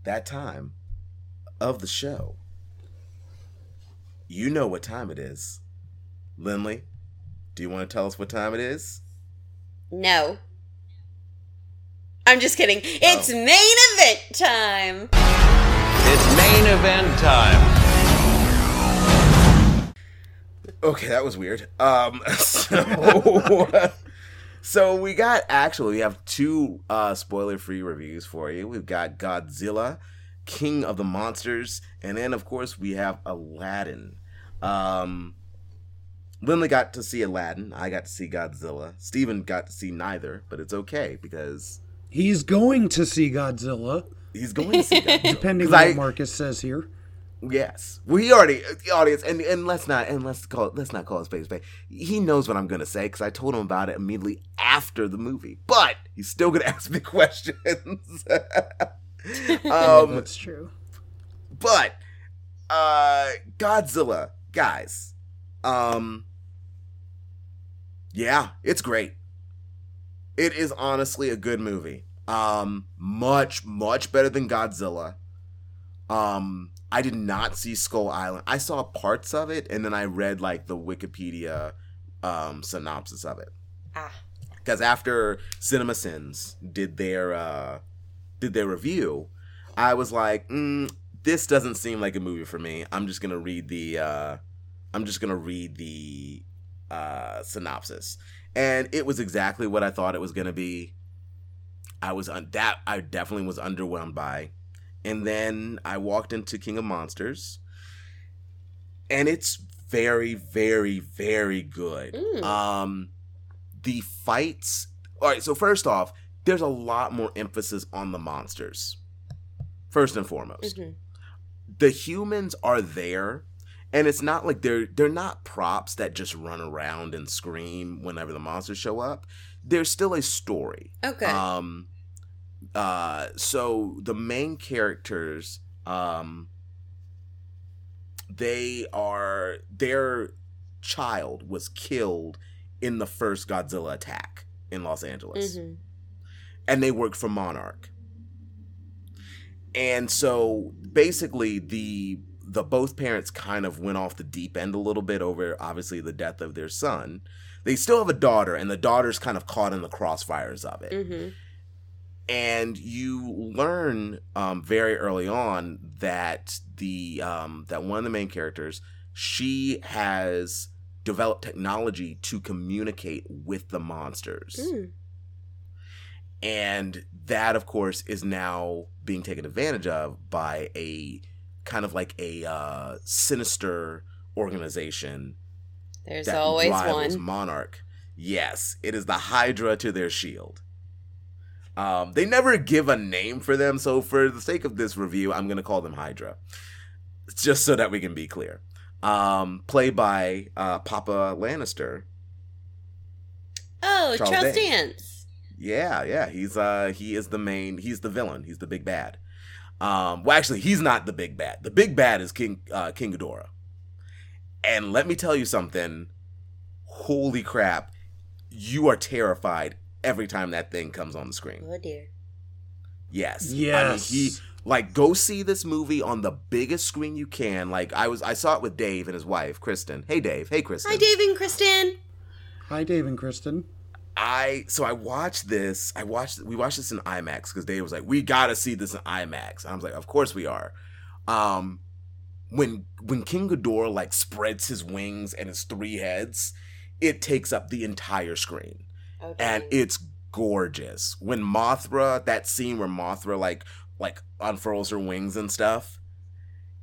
that time of the show. You know what time it is. Lindley, do you want to tell us what time it is? no. I'm just kidding. It's Oh. main event time. It's main event time. Okay, that was weird. Um, so, so we got actually we have two uh, spoiler-free reviews for you. We've got Godzilla, King of the Monsters, and then of course we have Aladdin. Um, Lindley got to see Aladdin. I got to see Godzilla. Steven got to see neither, but it's okay because He's going to see Godzilla, he's going to see Godzilla. depending on I- what Marcus says here. Yes. we already the audience, and and let's not and let's call it let's not call it space space. He knows what I'm gonna say because I told him about it immediately after the movie, but he's still gonna ask me questions. um, That's true. but uh, Godzilla, guys, um, yeah, it's great. It is honestly a good movie. Um, much much better than Godzilla. Um, I did not see Skull Island. I saw parts of it, and then I read like the Wikipedia um, synopsis of it. Ah. Because after Cinema Sins did their uh, did their review, I was like, mm, this doesn't seem like a movie for me. I'm just gonna read the uh, I'm just gonna read the uh, synopsis, and it was exactly what I thought it was gonna be. I was un- that I definitely was underwhelmed by, and then I walked into King of Monsters, and it's very, very, very good. Mm. Um, the fights. All right, so first off, there's a lot more emphasis on the monsters. First and foremost, Mhm. the humans are there, and it's not like they're they're not props that just run around and scream whenever the monsters show up. There's still a story. Okay. Um uh so the main characters um they are their child was killed in the first Godzilla attack in Los Angeles. Mhm. And they work for Monarch. And so basically the the both parents kind of went off the deep end a little bit over obviously the death of their son. They still have a daughter and the daughter's kind of caught in the crossfires of it Mhm. And you learn um, very early on that the um, that one of the main characters she has developed technology to communicate with the monsters Mm. and that of course is now being taken advantage of by a kind of like a uh, sinister organization There's always one. Monarch. Yes, it is the Hydra to their shield. Um, they never give a name for them, so for the sake of this review, I'm gonna call them Hydra, just so that we can be clear. Um, played by uh, Papa Lannister. Oh, Charles Charles Dance. Dance. Yeah, yeah, he's uh he is the main, he's the villain, he's the big bad. Um, well, actually, he's not the big bad. The big bad is King uh, King Ghidorah. And let me tell you something. Holy crap, you are terrified every time that thing comes on the screen. Oh dear. Yes. Yes. I mean, he Like go see this movie on the biggest screen you can. Like I was I saw it with Dave and his wife, Kristen. Hey Dave. Hey Kristen. Hi, Dave and Kristen. Hi, Dave and Kristen. I so I watched this. I watched we watched this in IMAX because Dave was like, "We gotta see this in IMAX." And I was like, "Of course we are." Um, when when King Ghidorah like spreads his wings and his three heads, it takes up the entire screen, Okay. and it's gorgeous. When Mothra, that scene where Mothra like like unfurls her wings and stuff,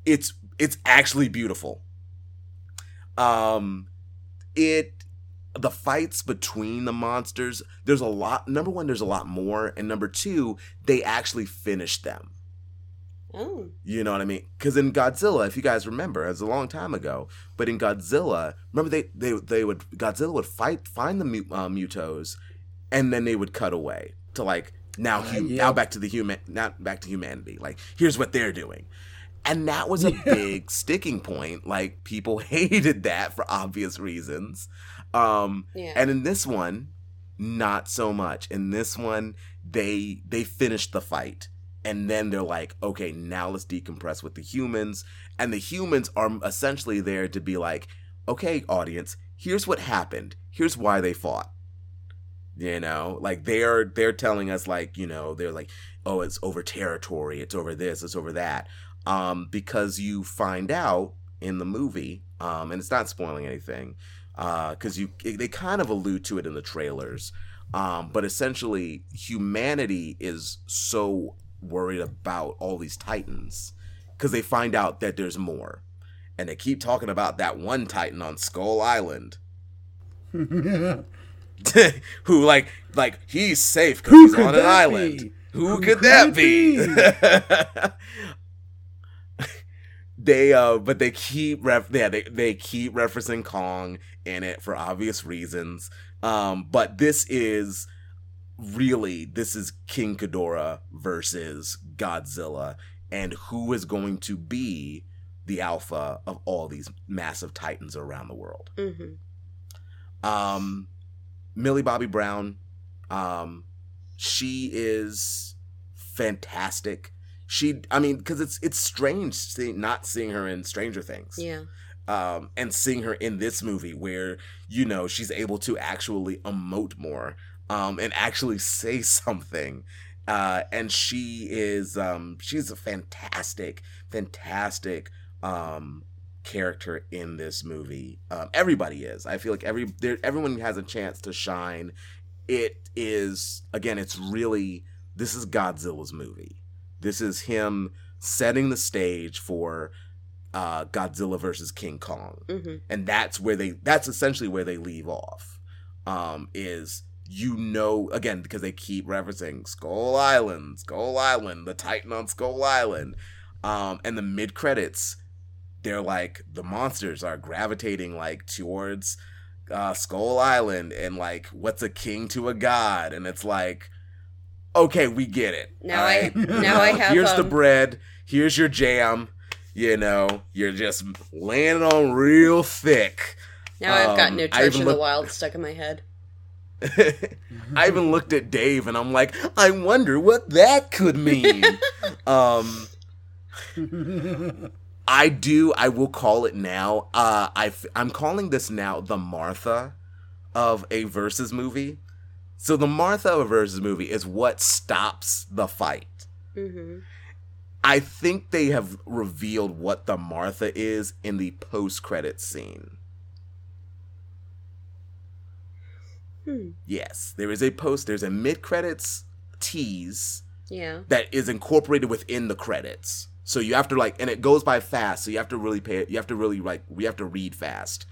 it's it's actually beautiful. Um, it the fights between the monsters there's a lot number one there's a lot more and number two they actually finish them oh. you know what i mean? Because in godzilla if you guys remember it was a long time ago but in godzilla remember they they, they would godzilla would fight find the uh, mutos and then they would cut away to like now hu- yeah. now back to the human now back to humanity. Like here's what they're doing. And that was a big sticking point. Like people hated that for obvious reasons. Um Yeah. and in this one not so much. In this one they they finished the fight and then they're like okay now let's decompress with the humans. And the humans are essentially there to be like okay audience here's what happened. Here's why they fought. You know like they're they're telling us like you know they're like oh it's over territory it's over this it's over that. Um because you find out in the movie um and it's not spoiling anything uh because you they kind of allude to it in the trailers. Um but essentially humanity is so worried about all these titans because they find out that there's more and they keep talking about that one titan on skull island who like like he's safe because he's on an island. be? Who, Who could could that it be? they uh but they keep ref yeah they, they keep referencing Kong in it for obvious reasons. Um but this is really this is King Ghidorah versus Godzilla and who is going to be the alpha of all these massive titans around the world. Mm-hmm. Um, Millie Bobby Brown, um, she is fantastic. She, I mean, because it's it's strange seeing, not seeing her in Stranger Things, Yeah. um, and seeing her in this movie where you know she's able to actually emote more, um, and actually say something. Uh, and she is um, she's a fantastic, fantastic um, character in this movie. Um, everybody is. I feel like every there, everyone has a chance to shine. It is again. It's really this is Godzilla's movie. This is him setting the stage for uh, Godzilla versus King Kong, Mm-hmm. and that's where they. That's essentially where they leave off. Um, is you know again because they keep referencing Skull Island, Skull Island, the Titan on Skull Island, um, and the mid credits they're like the monsters are gravitating like towards uh, Skull Island and like what's a king to a god? And it's like okay we get it. Now I now I have here's the um, bread. Here's your jam. You know you're just laying it on real thick. Now I've got um, no Church of the Wild stuck in my head. I even looked at Dave and I'm like, I wonder what that could mean. um, I do. I will call it now. Uh, I I'm calling this now the Martha of a versus movie. So the Martha of a versus movie is what stops the fight. Mm-hmm. I think they have revealed what the Martha is in the post credit scene. Hmm. Yes, there is a post. There's a mid credits tease Yeah. that is incorporated within the credits. So you have to like, and it goes by fast. So you have to really pay. You have to really like, we have to read fast,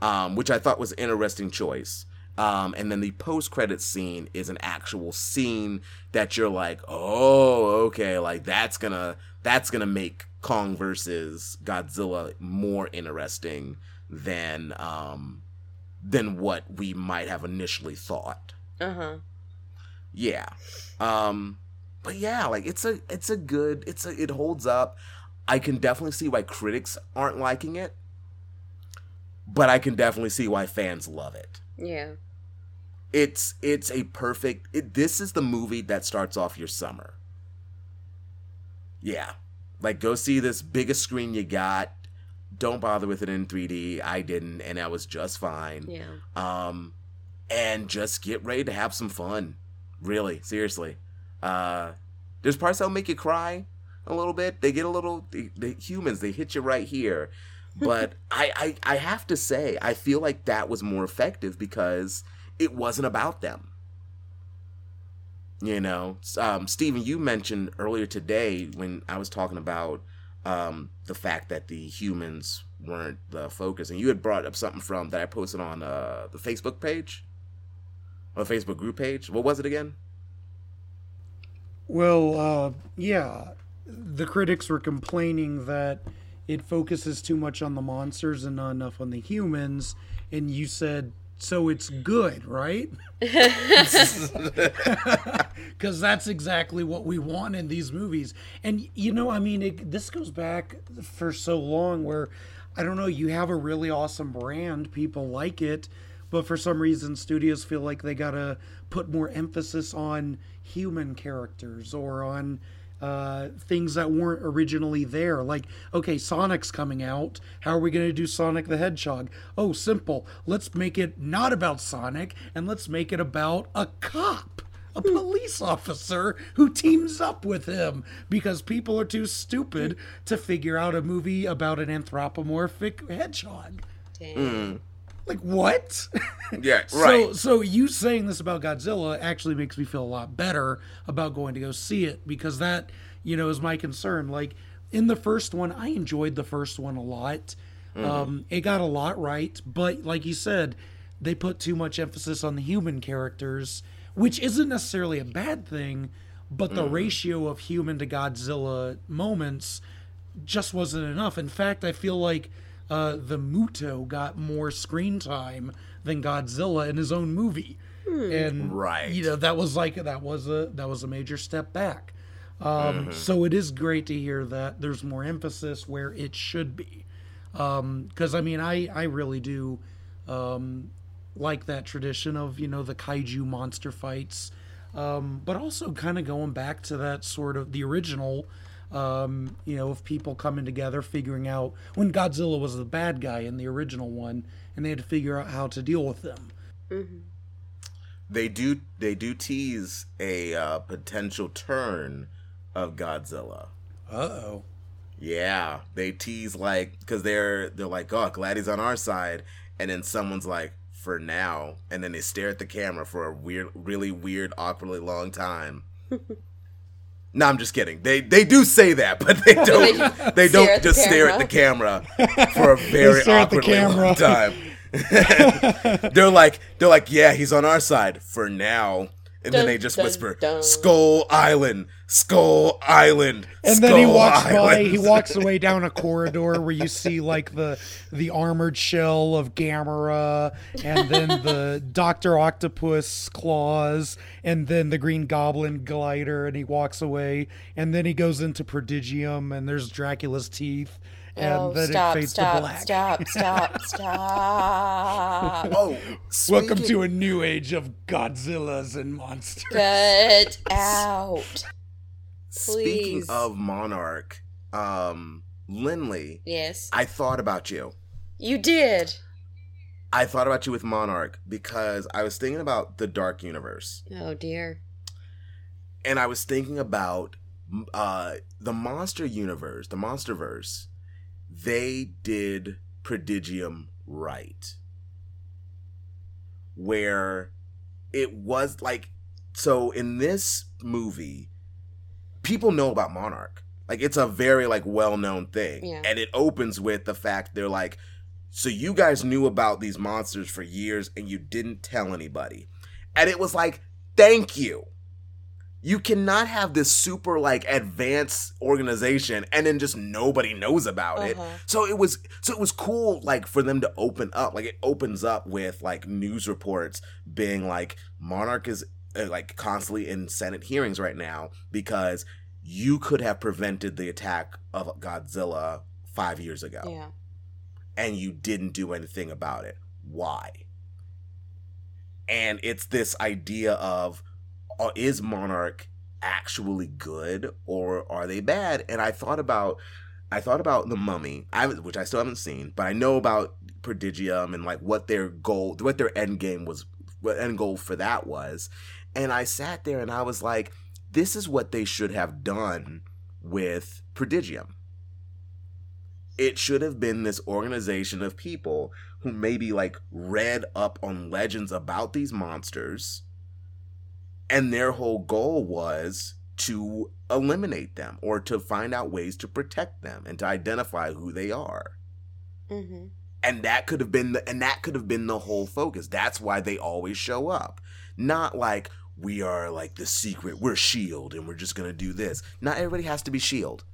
um, which I thought was an interesting choice. Um, and then the post credit scene is an actual scene that you're like, oh, okay, like that's gonna that's gonna make Kong versus Godzilla more interesting than um, than what we might have initially thought Uh huh. yeah um but yeah like it's a it's a good it's a it holds up i can definitely see why critics aren't liking it but i can definitely see why fans love it Yeah. it's it's a perfect it, this is the movie that starts off your summer yeah, like go see this biggest screen you got. Don't bother with it in 3D. I didn't, and I was just fine. Yeah. Um, and just get ready to have some fun. Really, seriously. Uh, there's parts that'll make you cry a little bit. They get a little. The, the humans they hit you right here, but I, I I have to say I feel like that was more effective because it wasn't about them. You know, um, Stephen, you mentioned earlier today when I was talking about um, the fact that the humans weren't the focus, and you had brought up something from that I posted on uh, the Facebook page, or Facebook group page. What was it again? Well, uh, yeah, the critics were complaining that it focuses too much on the monsters and not enough on the humans, and you said so it's good, right? Because that's exactly what we want in these movies. And, you know, I mean, it, this goes back for so long where, I don't know, you have a really awesome brand, people like it, but for some reason, studios feel like they got to put more emphasis on human characters or on uh, things that weren't originally there. Like, okay, Sonic's coming out. How are we going to do Sonic the Hedgehog? Oh, simple. Let's make it not about Sonic and let's make it about a cop. A police officer who teams up with him because people are too stupid to figure out a movie about an anthropomorphic hedgehog. Mm. Like what? Yeah, So, right. so you saying this about Godzilla actually makes me feel a lot better about going to go see it because that, you know, is my concern. Like in the first one, I enjoyed the first one a lot. Um, it got a lot right, but like you said, they put too much emphasis on the human characters, which isn't necessarily a bad thing, but the ratio of human to Godzilla moments just wasn't enough. In fact, I feel like uh, the Muto got more screen time than Godzilla in his own movie, and Right. you know that was like that was a that was a major step back. Um, So it is great to hear that there's more emphasis where it should be, because I mean I I really do um, like that tradition of you know the kaiju monster fights, um, but also kind of going back to that sort of the original um, you know, of people coming together, figuring out when Godzilla was the bad guy in the original one, and they had to figure out how to deal with them. They do they do tease a uh, potential turn of Godzilla. Uh oh. Yeah, they tease like because they're they're like, oh, glad he's on our side, and then someone's like, for now, and then they stare at the camera for a weird, really weird, awkwardly long time. no, I'm just kidding. They they do say that, but they don't. They, stare don't at the just stare at the camera for a very stare at the awkwardly long time. they're like they're like, yeah, he's on our side for now. And then they just dun, whisper, dun. "Skull Island, Skull Island." And then he Skull walks by. He walks away down a corridor where you see like the the armored shell of Gamera, and then the Doctor Octopus claws, and then the Green Goblin glider, and he walks away. And then he goes into Prodigium, and there's Dracula's teeth, and oh, then stop, it fades to stop, black. stop, stop, stop. Oh, Welcome to a new age of Godzillas and monsters. Get out. Please. Speaking of Monarch, um, Lindley, Yes. I thought about you. You did. I thought about you with Monarch because I was thinking about the Dark Universe, Oh dear. and I was thinking about uh, the Monster Universe, the Monsterverse. They did Prodigium right, where it was like so in this movie people know about monarch. Like it's a very like well-known thing. Yeah. and it opens with the fact they're like so you guys knew about these monsters for years and you didn't tell anybody. And it was like thank you you cannot have this super like advanced organization and then just nobody knows about it Uh-huh. so it was so it was cool like for them to open up like it opens up with like news reports being like monarch is uh, like constantly in senate hearings right now because you could have prevented the attack of godzilla five years ago Yeah. and you didn't do anything about it. Why? And it's this idea of Uh, is Monarch actually good or are they bad? And I thought about I thought about the Mummy, I, which I still haven't seen, but I know about Prodigium and like what their goal, what their end game was, what end goal for that was. And I sat there and I was like, this is what they should have done with Prodigium. It should have been this organization of people who maybe like read up on legends about these monsters, and their whole goal was to eliminate them or to find out ways to protect them and to identify who they are. Mm-hmm. And that could have been the and that could have been the whole focus. That's why they always show up. Not like we are like the secret, we're shield and we're just going to do this. Not everybody has to be shield.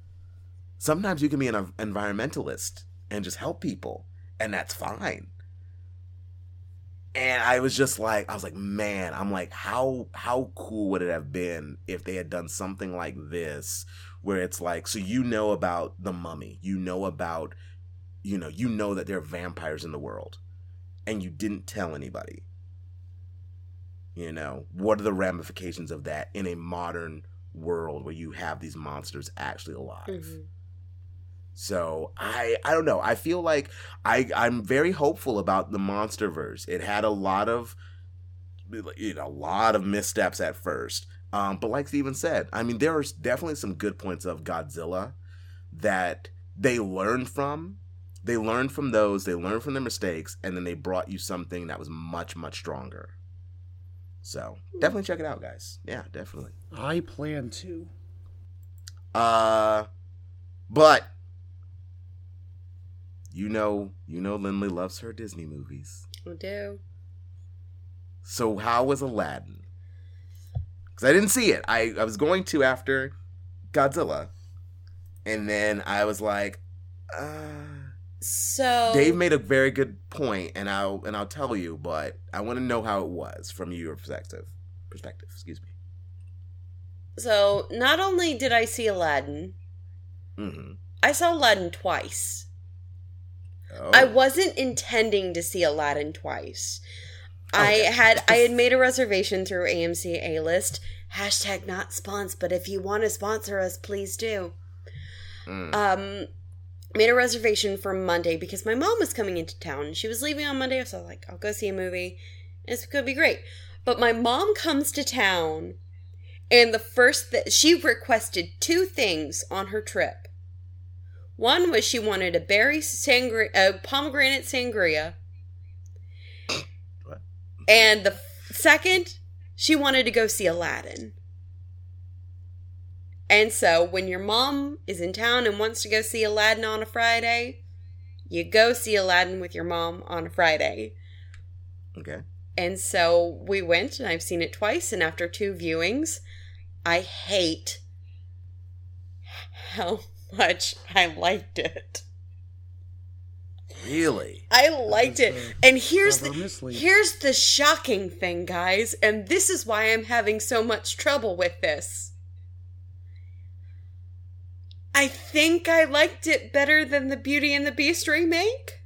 Sometimes you can be an environmentalist and just help people and that's fine and I was just like, I was like, man, I'm like, how how cool would it have been if they had done something like this, where it's like, so you know about the mummy, you know about, you know, you know that there are vampires in the world, and you didn't tell anybody. You know, what are the ramifications of that in a modern world where you have these monsters actually alive? Mm-hmm. So I I don't know. I feel like I I'm very hopeful about the MonsterVerse. It had a lot of you know a lot of missteps at first. Um, but like Steven said, I mean there are definitely some good points of Godzilla that they learned from. They learned from those, they learned from their mistakes, and then they brought you something that was much, much stronger. So definitely check it out, guys. Yeah, definitely. I plan to. Uh but you know, you know, Lindley loves her Disney movies. I do. So how was Aladdin? Because I didn't see it. I I was going to after Godzilla, and then I was like, uh. So Dave made a very good point, and I'll and I'll tell you, but I want to know how it was from your perspective. Perspective, excuse me. So not only did I see Aladdin, mm-hmm. I saw Aladdin twice. Oh. I wasn't intending to see Aladdin twice. Okay. I had I had made a reservation through AMC A List. Hashtag not sponsor, but if you want to sponsor us, please do. Mm. Um, made a reservation for Monday because my mom was coming into town. She was leaving on Monday, so I was like, I'll go see a movie. It's gonna be great. But my mom comes to town, and the first that she requested two things on her trip. One was she wanted a berry sangria, a pomegranate sangria. What? And the second, she wanted to go see Aladdin. And so, when your mom is in town and wants to go see Aladdin on a Friday, you go see Aladdin with your mom on a Friday. Okay. And so we went, and I've seen it twice. And after two viewings, I hate how much I liked it. Really? I liked it. And here's the here's the shocking thing, guys, and this is why I'm having so much trouble with this. I think I liked it better than the Beauty and the Beast remake.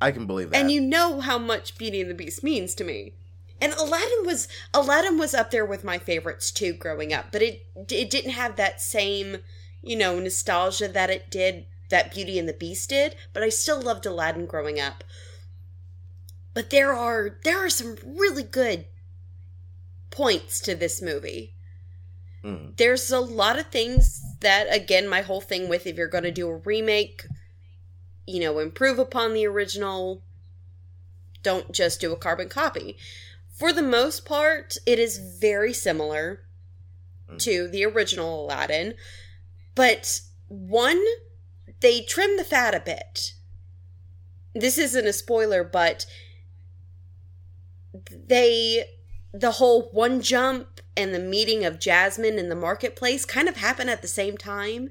I can believe that. And you know how much Beauty and the Beast means to me. And Aladdin was Aladdin was up there with my favorites too growing up, but it it didn't have that same, you know, nostalgia that it did that Beauty and the Beast did, but I still loved Aladdin growing up. But there are there are some really good points to this movie. Mm. There's a lot of things that again my whole thing with if you're going to do a remake, you know, improve upon the original, don't just do a carbon copy for the most part, it is very similar to the original Aladdin, but one, they trim the fat a bit. This isn't a spoiler, but they, the whole one jump and the meeting of Jasmine in the marketplace kind of happen at the same time.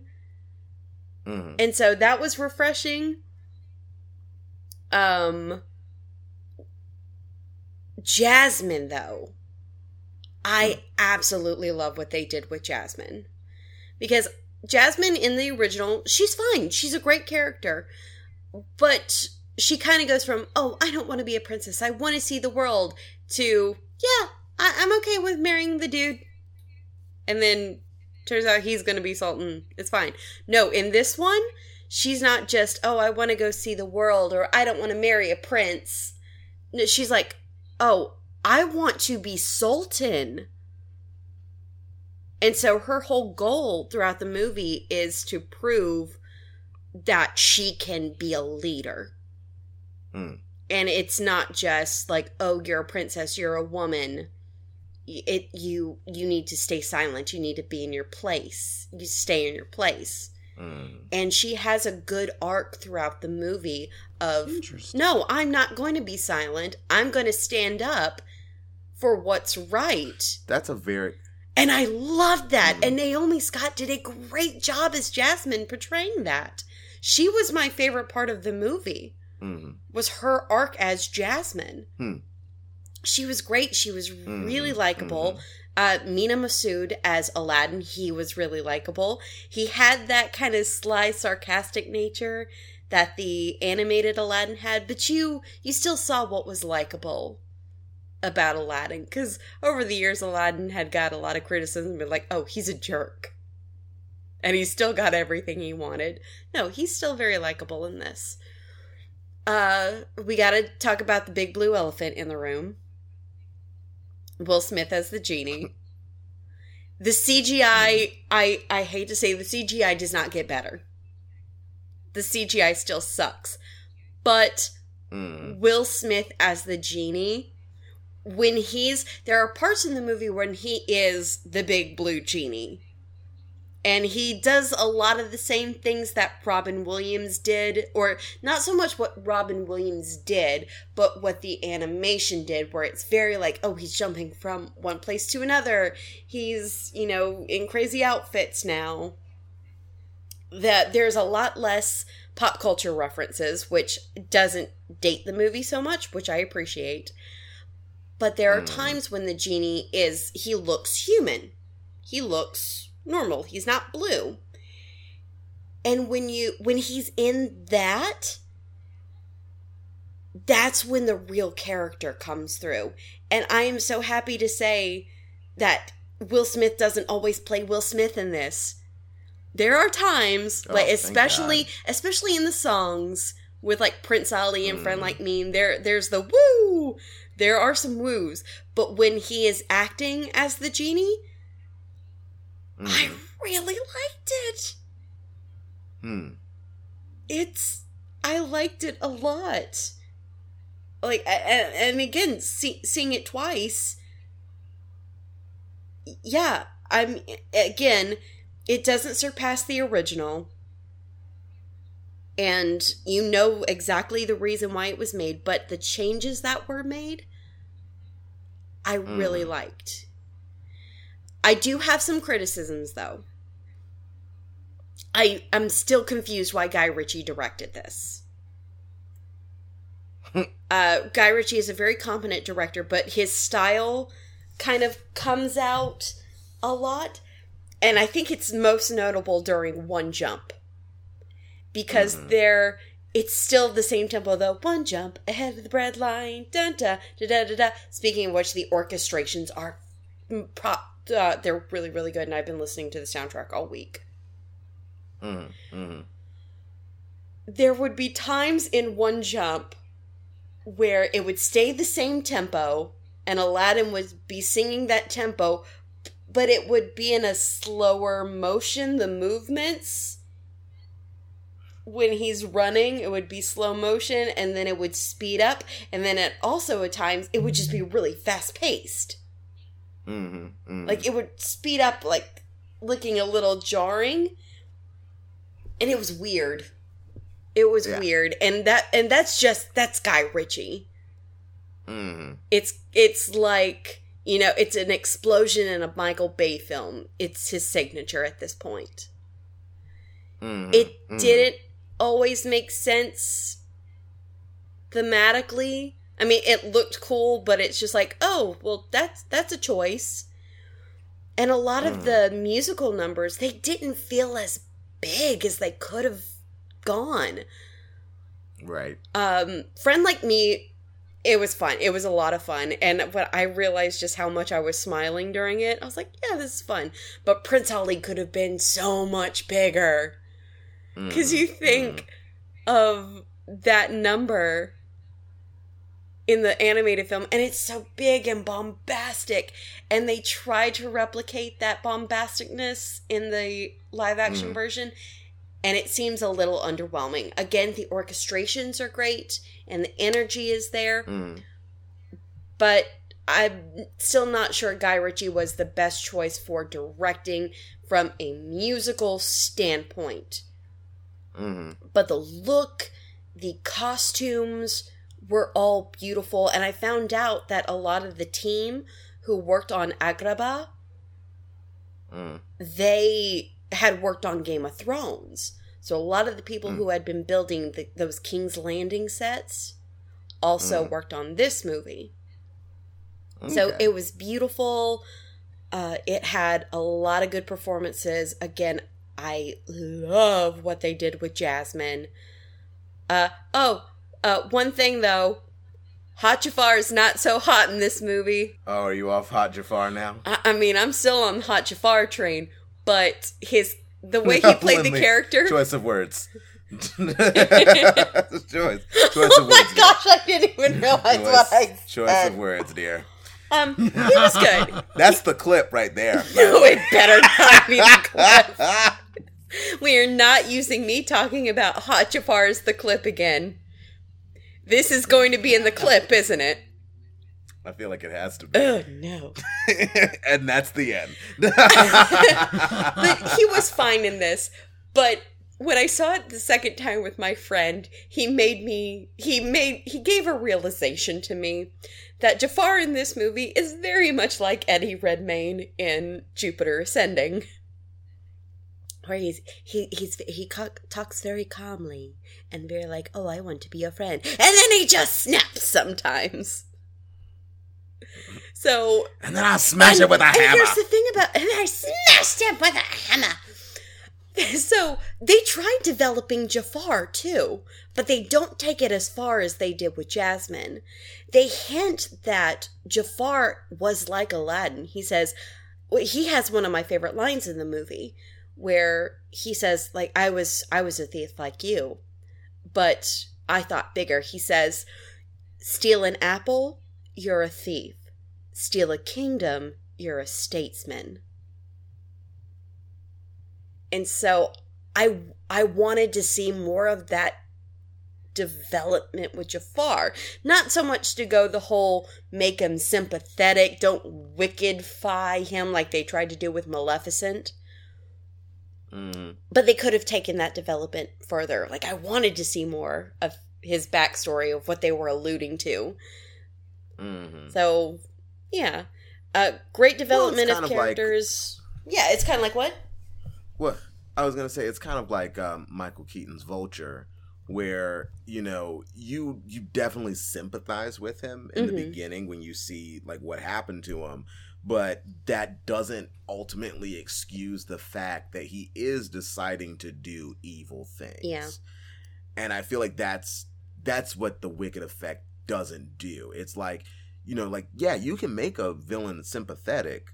Mm-hmm. And so that was refreshing. Um, Jasmine, though, I hmm. absolutely love what they did with Jasmine. Because Jasmine in the original, she's fine. She's a great character. But she kind of goes from, oh, I don't want to be a princess. I want to see the world, to, yeah, I- I'm okay with marrying the dude. And then turns out he's going to be Sultan. It's fine. No, in this one, she's not just, oh, I want to go see the world or I don't want to marry a prince. No, she's like, oh, I want to be Sultan. And so her whole goal throughout the movie is to prove that she can be a leader. Mm. And it's not just like, oh, you're a princess, you're a woman. It you you need to stay silent. You need to be in your place. You stay in your place. Mm. And she has a good arc throughout the movie of no, I'm not going to be silent. I'm going to stand up for what's right. That's a very And I loved that. And Naomi Scott did a great job as Jasmine portraying that. She was my favorite part of the movie. mm, Was her arc as Jasmine. Hmm. She was great. She was really Mhm, likable. Uh, Mena Massoud as Aladdin, he was really likable. He had that kind of sly, sarcastic nature that the animated Aladdin had, but you you still saw what was likable about Aladdin because over the years Aladdin had got a lot of criticism, like, oh, he's a jerk, and he still got everything he wanted. No, he's still very likable in this. Uh, we got to talk about the big blue elephant in the room. Will Smith as the genie. The CGI, I I hate to say, the CGI does not get better. The CGI still sucks, but mm, Will Smith as the genie, when he's there are parts in the movie when he is the big blue genie. And he does a lot of the same things that Robin Williams did, or not so much what Robin Williams did, but what the animation did, where it's very like, oh, he's jumping from one place to another. He's, you know, in crazy outfits now. That there's a lot less pop culture references, which doesn't date the movie so much, which I appreciate. But there are Mm. times when the genie is, he looks human. He looks normal. He's not blue. And when you, when he's in that, that's when the real character comes through. And I am so happy to say that Will Smith doesn't always play Will Smith in this. There are times, Oh, like especially especially in the songs with like Prince Ali and Friend Mm. Like Me, there there's the woo. There are some woos, but when he is acting as the genie, I mm, really liked it. Hmm. It's I liked it a lot. Like a- a- and again, see, seeing it twice. Yeah, I'm again. It doesn't surpass the original, and you know exactly the reason why it was made. But the changes that were made, I really Mhm. liked. I do have some criticisms though. I I'm still confused why Guy Ritchie directed this. uh, Guy Ritchie is a very competent director, but his style kind of comes out a lot, and I think it's most notable during One Jump because Mhm. there it's still the same tempo though. One jump ahead of the bread line, dun da da da da da. Speaking of which, the orchestrations are mm, pro- uh, they're really really good, and I've been listening to the soundtrack all week. Mm, mm. there would be times in one jump where it would stay the same tempo and Aladdin would be singing that tempo, but it would be in a slower motion, the movements. When he's running, it would be slow motion and then it would speed up. And then at also at times, it would just be really fast paced. Mm-hmm, mm. Like it would speed up, like looking a little jarring. And it was weird. It was Yeah. weird. And that and that's just that's Guy Ritchie. mm-hmm. It's it's like you know, it's an explosion in a Michael Bay film. It's his signature at this point. Mm-hmm. It didn't always make sense thematically. I mean, it looked cool, but it's just like, oh, well, that's that's a choice. And a lot of the musical numbers, they didn't feel as big as they could have gone. Right. Um, Friend Like Me it was fun. It was a lot of fun. And when I realized just how much I was smiling during it, I was like, yeah, this is fun. But Prince Ali could have been so much bigger. Because Mm, you think of that number in the animated film, and it's so big and bombastic. And they try to replicate that bombasticness in the live action Mhm. version, and it seems a little underwhelming. Again, the orchestrations are great, and the energy is there Mm. but I'm still not sure Guy Ritchie was the best choice for directing from a musical standpoint. Mhm. But the look, the costumes were all beautiful, and I found out that a lot of the team who worked on Agrabah, Mm. they had worked on Game of Thrones. So a lot of the people Mm. who had been building the, those King's Landing sets also Mm. worked on this movie. So it was beautiful. Uh, it had a lot of good performances. Again, I love what they did with Jasmine. Uh, oh, uh, one thing though, Hot Jafar is not so hot in this movie. Oh, are you off Hot Jafar now? I, I mean, I'm still on the Hot Jafar train, but his the way he played the character. Choice of words. choice. Choice oh of my words. dear. gosh, I didn't even realize what I Choice, choice of words, dear. Um, he was good. That's the clip right there. No, it better not be the clip. We are not using me talking about Hot Jafar as the clip again. This is going to be in the clip, isn't it? I feel like it has to be. Oh no. and that's the end. But he was fine in this. But when I saw it the second time with my friend, he made me he made he gave a realization to me that Jafar in this movie is very much like Eddie Redmayne in Jupiter Ascending. Where he's he he's he co- talks very calmly and very like, oh, I want to be your friend, and then he just snaps sometimes. So and then I'll smash it with a and hammer. here's the thing about and I smashed it with a hammer. So they tried developing Jafar too, but they don't take it as far as they did with Jasmine. They hint that Jafar was like Aladdin. He says he has one of my favorite lines in the movie where he says like I was I was a thief like you, but I thought bigger. He says, "Steal an apple, you're a thief. Steal a kingdom, you're a statesman." And so I I wanted to see more of that development with Jafar. Not so much to go the whole make him sympathetic, don't wickedify him like they tried to do with Maleficent. Mm. But they could have taken that development further. Like I wanted to see more of his backstory of what they were alluding to. Mhm. So yeah. Uh great development kind of of like- characters. yeah, it's kinda like what? What I was gonna say, it's kind of like um, Michael Keaton's Vulture, where you know you you definitely sympathize with him in the Mhm. beginning when you see like what happened to him, but that doesn't ultimately excuse the fact that he is deciding to do evil things. Yeah. and I feel like that's that's what the Wicked effect doesn't do. It's like you know, like yeah, you can make a villain sympathetic,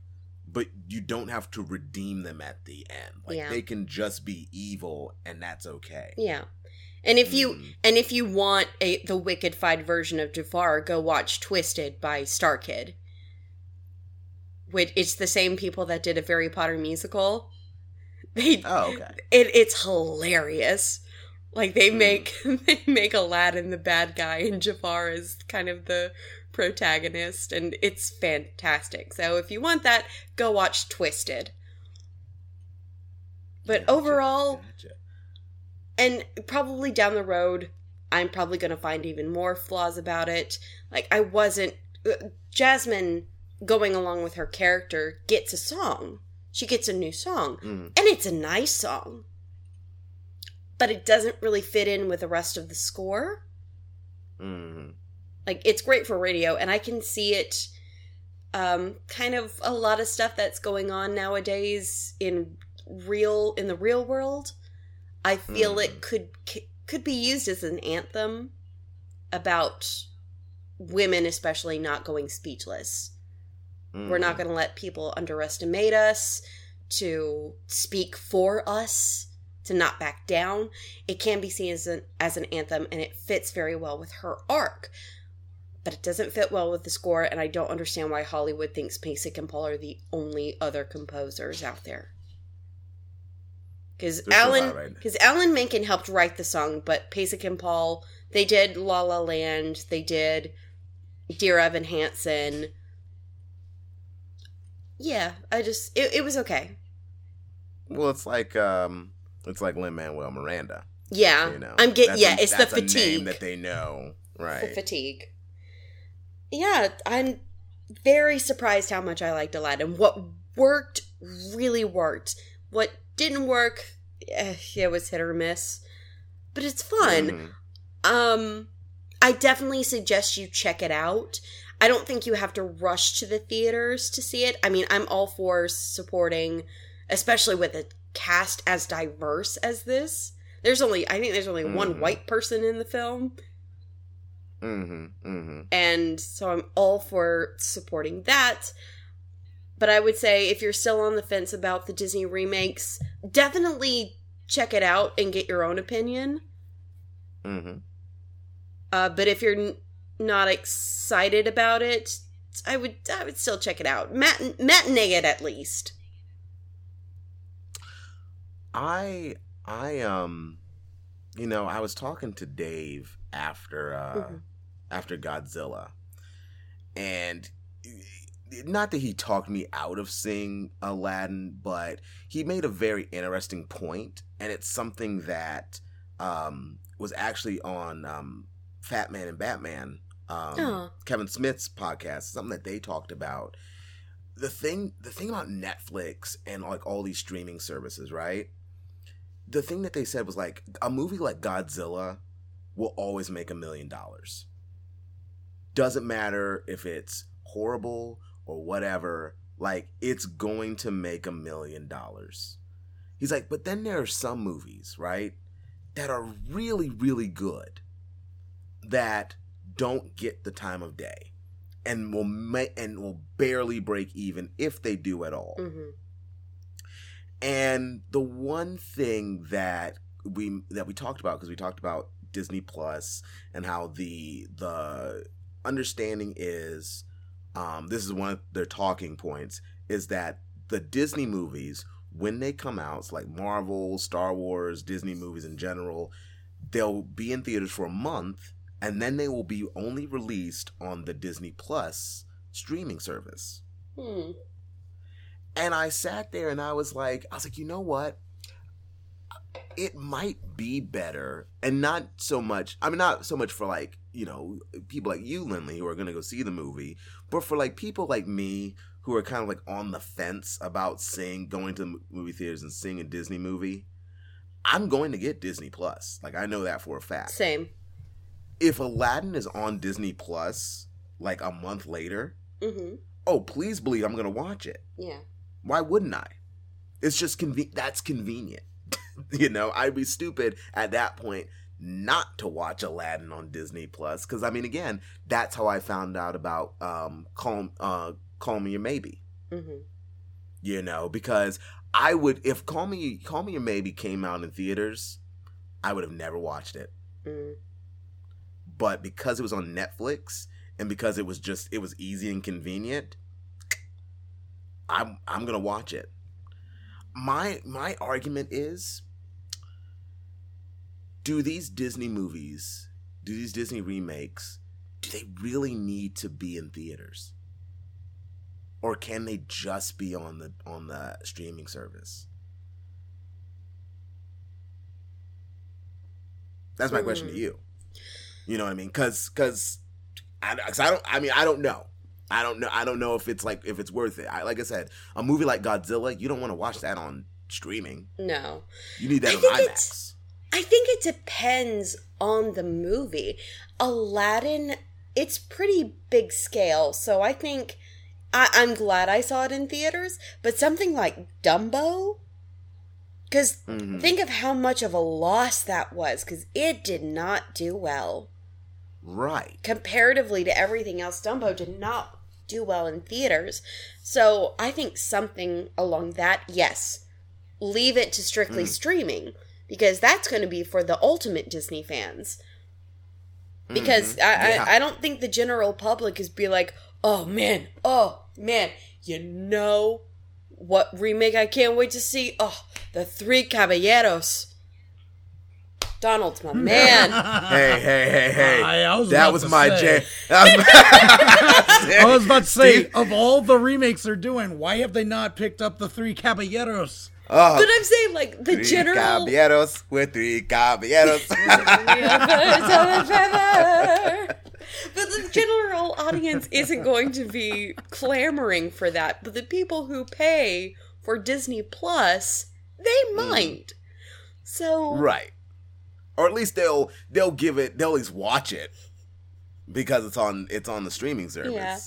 but you don't have to redeem them at the end. Like Yeah. they can just be evil and that's okay. Yeah. And if you Mm. and if you want a the wickified version of Jafar, go watch Twisted by StarKid. Which it's the same people that did a Harry Potter musical. They Oh, okay. it it's hilarious. Like they Mm. make they make Aladdin the bad guy and Jafar is kind of the protagonist and it's fantastic. So if you want that, go watch Twisted. But Gotcha, overall, gotcha. and probably down the road i'm probably going to find even more flaws about it like i wasn't uh, jasmine going along with her character gets a song she gets a new song Mm. and it's a nice song but it doesn't really fit in with the rest of the score Mhm. Like it's great for radio and i can see it um kind of a lot of stuff that's going on nowadays in real in the real world i feel it could could be used as an anthem about women especially not going speechless. We're Mm-hmm. not going to let people underestimate us, to speak for us, to not back down. It can be seen as an, as an anthem, and it fits very well with her arc. But it doesn't fit well with the score, and I don't understand why Hollywood thinks Pasek and Paul are the only other composers out there. Because Alan, because Alan Menken helped write the song, but Pasek and Paul they did La La Land, they did Dear Evan Hansen. Yeah, I just it, it was okay. Well, it's like um, it's like Lin Manuel Miranda. Yeah, You know, I'm getting yeah. it's the that's a name fatigue. that they know, the right? fatigue. Yeah, I'm very surprised how much I liked Aladdin. What worked really worked. What didn't work, eh, it was hit or miss. But it's fun. Mhm. Um, I definitely suggest you check it out. I don't think you have to rush to the theaters to see it. I mean, I'm all for supporting, especially with a cast as diverse as this. There's only, I think there's only one Mhm. white person in the film. Mm-hmm. Mm-hmm. And so I'm all for supporting that. But I would say if you're still on the fence about the Disney remakes, definitely check it out and get your own opinion. Mm-hmm. Uh, but if you're n- not excited about it, I would I would still check it out. Mat- matinee it at least. I I um you know, I was talking to Dave after uh Mhm. After Godzilla. And not that he talked me out of seeing Aladdin, but he made a very interesting point and it's something that um was actually on um Fatman on Batman um Oh. Kevin Smith's podcast, something that they talked about. The thing the thing about Netflix and like all these streaming services, right? The thing that they said was like a movie like Godzilla will always make a million dollars. Doesn't matter if it's horrible or whatever, like it's going to make a million dollars. He's like, but then there are some movies, right, that are really, really good that don't get the time of day and will ma- and will barely break even if they do at all. Mm-hmm. And the one thing that we that we talked about because we talked about Disney Plus and how the the understanding is um, this is one of their talking points is that the Disney movies when they come out, like Marvel, Star Wars, Disney movies in general, they'll be in theaters for a month and then they will be only released on the Disney Plus streaming service. Hmm. And I sat there and I was like, I was like, you know what? It might be better, and not so much. I mean, not so much for like you know people like you, Lindley, who are going to go see the movie, but for like people like me who are kind of like on the fence about seeing going to movie theaters and seeing a Disney movie. I'm going to get Disney Plus. Like I know that for a fact. Same. If Aladdin is on Disney Plus like a month later, Mm-hmm. oh please believe I'm going to watch it. Yeah. Why wouldn't I? It's just conven- that's convenient. you know, I'd be stupid at that point not to watch Aladdin on Disney Plus cuz I mean again, that's how I found out about um Call uh Call Me Your Maybe. Mm-hmm. You know, because I would if Call Me Call Me Your Maybe came out in theaters, I would have never watched it. Mm. But because it was on Netflix and because it was just it was easy and convenient, I'm I'm gonna watch it. My my argument is do these Disney movies, do these Disney remakes, do they really need to be in theaters? Or can they just be on the on the streaming service? That's my question to Hmm. you. You know what I mean? Cuz cuz I, 'cause I don't I mean I don't know. I don't know. I don't know if it's like if it's worth it. I, like I said, a movie like Godzilla, you don't want to watch that on streaming. No. You need that I on IMAX. I think it depends on the movie. Aladdin, it's pretty big scale, so I think I, I'm glad I saw it in theaters. But something like Dumbo, because Mhm. think of how much of a loss that was, because it did not do well. Right. comparatively to everything else, Dumbo did not do well in theaters. So I think something along that, yes, leave it to strictly streaming because that's going to be for the ultimate Disney fans. Because mm-hmm. I, Yeah. I, I don't think the general public is be like, oh man, oh man, you know what remake I can't wait to see? Oh, the Three Caballeros. Donald's my man. Hey, hey, hey, hey. I- I was that was my say. jam. I was about to say, Steve- of all the remakes they're doing, why have they not picked up the Three Caballeros? Oh, But I'm saying, like, the three general. caballeros with three caballeros. but the general audience isn't going to be clamoring for that. But the people who pay for Disney Plus, they mm. might. So right. Or at least they'll they'll give it they'll at least watch it because it's on it's on the streaming service. Yeah.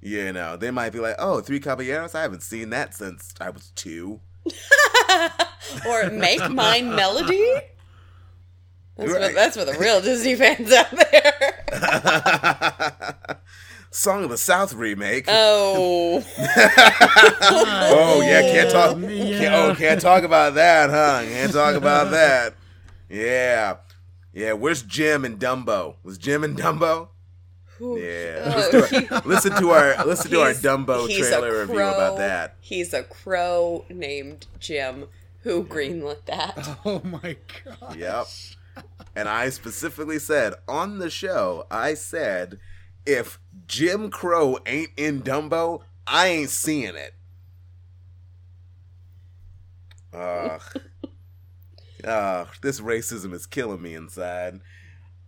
You know, they might be like, "Oh, Three Caballeros, I haven't seen that since I was 2." or make mine melody. That's, Right. what, that's for the real Disney fans out there. Song of the South remake. Oh, Oh yeah, can't talk. Yeah. Can't, oh, can't talk about that, huh? Can't talk about that. Yeah, yeah. Where's Jim and Dumbo? Was Jim and Dumbo? Yeah. Listen, to our, listen to our listen to our Dumbo he's a trailer review about that. He's a crow named Jim who greenlit that. Oh my god. Yep. And I specifically said on the show, I said, if Jim Crow ain't in Dumbo, I ain't seeing it. Uh, uh, this racism is killing me inside.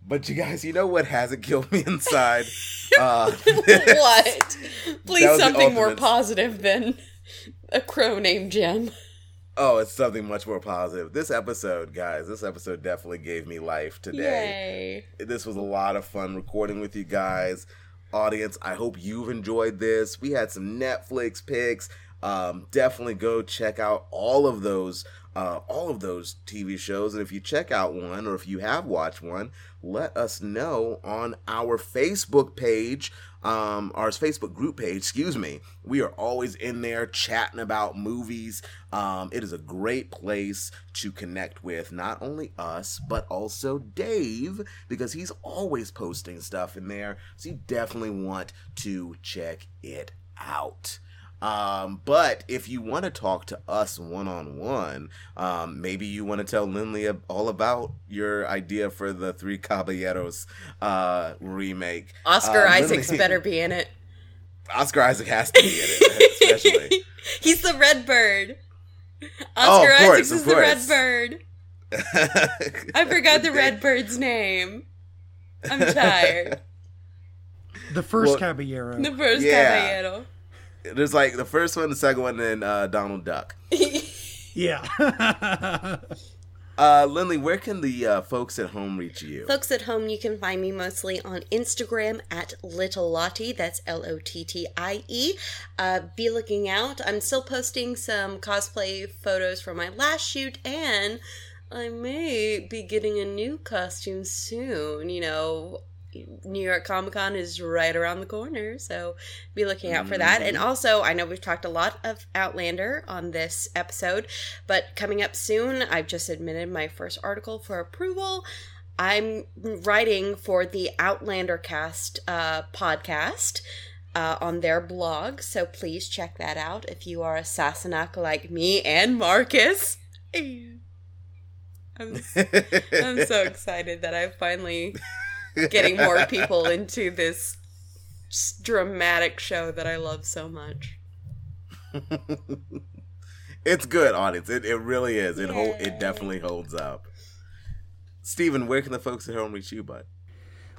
But you guys, you know what hasn't killed me inside? Uh, what? Please, That was the something more positive than a crow named Jim. Oh, it's something much more positive. This episode, guys, this episode definitely gave me life today. Yay. this was a lot of fun recording with you guys audience i hope you've enjoyed this we had some netflix picks um, definitely go check out all of those uh, all of those tv shows and if you check out one or if you have watched one let us know on our facebook page um, our Facebook group page, excuse me. We are always in there chatting about movies. Um, it is a great place to connect with not only us, but also Dave, because he's always posting stuff in there. So you definitely want to check it out. Um, but if you want to talk to us one on one, um, maybe you want to tell Lindley all about your idea for the Three Caballeros uh, remake. Oscar Uh, Isaac's Lindley- better be in it. Oscar Isaac has to be in it, especially. He's the red bird. Oh, Oscar of course, Isaacs is the red bird. I forgot the red bird's name. I'm tired. The first Well, Caballero. The first Yeah. caballero. There's like the first one, the second one, and uh, Donald Duck. yeah. Uh, Lindley, where can the uh, folks at home reach you? Folks at home, you can find me mostly on Instagram at Little Lottie. That's L O T T I E. Uh, be looking out. I'm still posting some cosplay photos from my last shoot, and I may be getting a new costume soon. You know, New York Comic Con is right around the corner, so be looking out for that. And also, I know we've talked a lot of Outlander on this episode, but coming up soon, I've just submitted my first article for approval. I'm writing for the Outlander Cast uh, podcast. Uh, on their blog, so please check that out if you are a Sassenach like me and Marcus. I'm, I'm so excited that I finally getting more people into this dramatic show that I love so much. it's good, audience. It, it really is. It hold, it definitely holds up. Steven, where can the folks at home reach you, bud?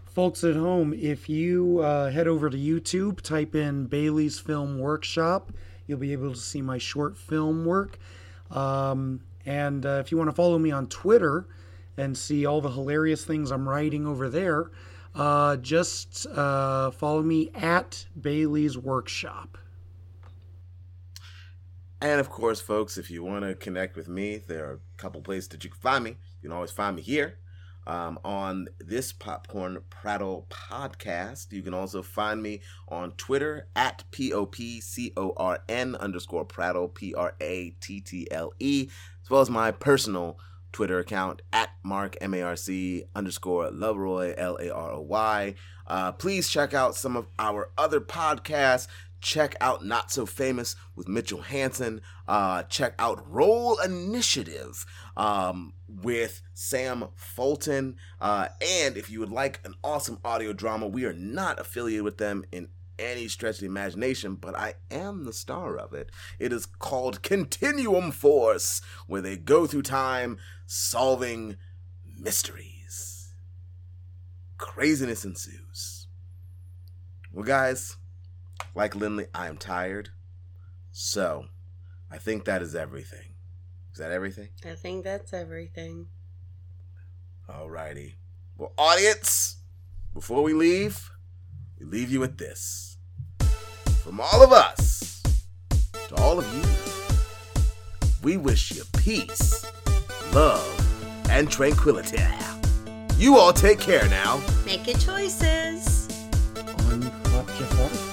Folks at home, if you uh, head over to YouTube, type in Bailey's Film Workshop, you'll be able to see my short film work. Um, and uh, if you want to follow me on Twitter and see all the hilarious things I'm writing over there, uh, just uh, follow me at Bailey's Workshop. And of course, folks, if you want to connect with me, there are a couple places that you can find me. You can always find me here um, on this Popcorn Prattle podcast. You can also find me on Twitter at P O P C O R N underscore Prattle, P R A T T L E, as well as my personal Twitter account at Marc M A R C underscore Laroy L A R O Y. Uh, please check out some of our other podcasts. Check out Not So Famous with Mitchell Hansen. Uh, check out Roll Initiative um, with Sam Fulton. Uh, and if you would like an awesome audio drama, we are not affiliated with them in any stretch of the imagination, but I am the star of it. It is called Continuum Force, where they go through time solving mysteries. Craziness ensues. Well, guys, like Lindley, I am tired. So, I think that is everything. Is that everything? I think that's everything. Alrighty. Well, audience, before we leave, we leave you with this. From all of us to all of you, we wish you peace, love, and tranquility. You all take care now. Make good choices. On Hot Jafar.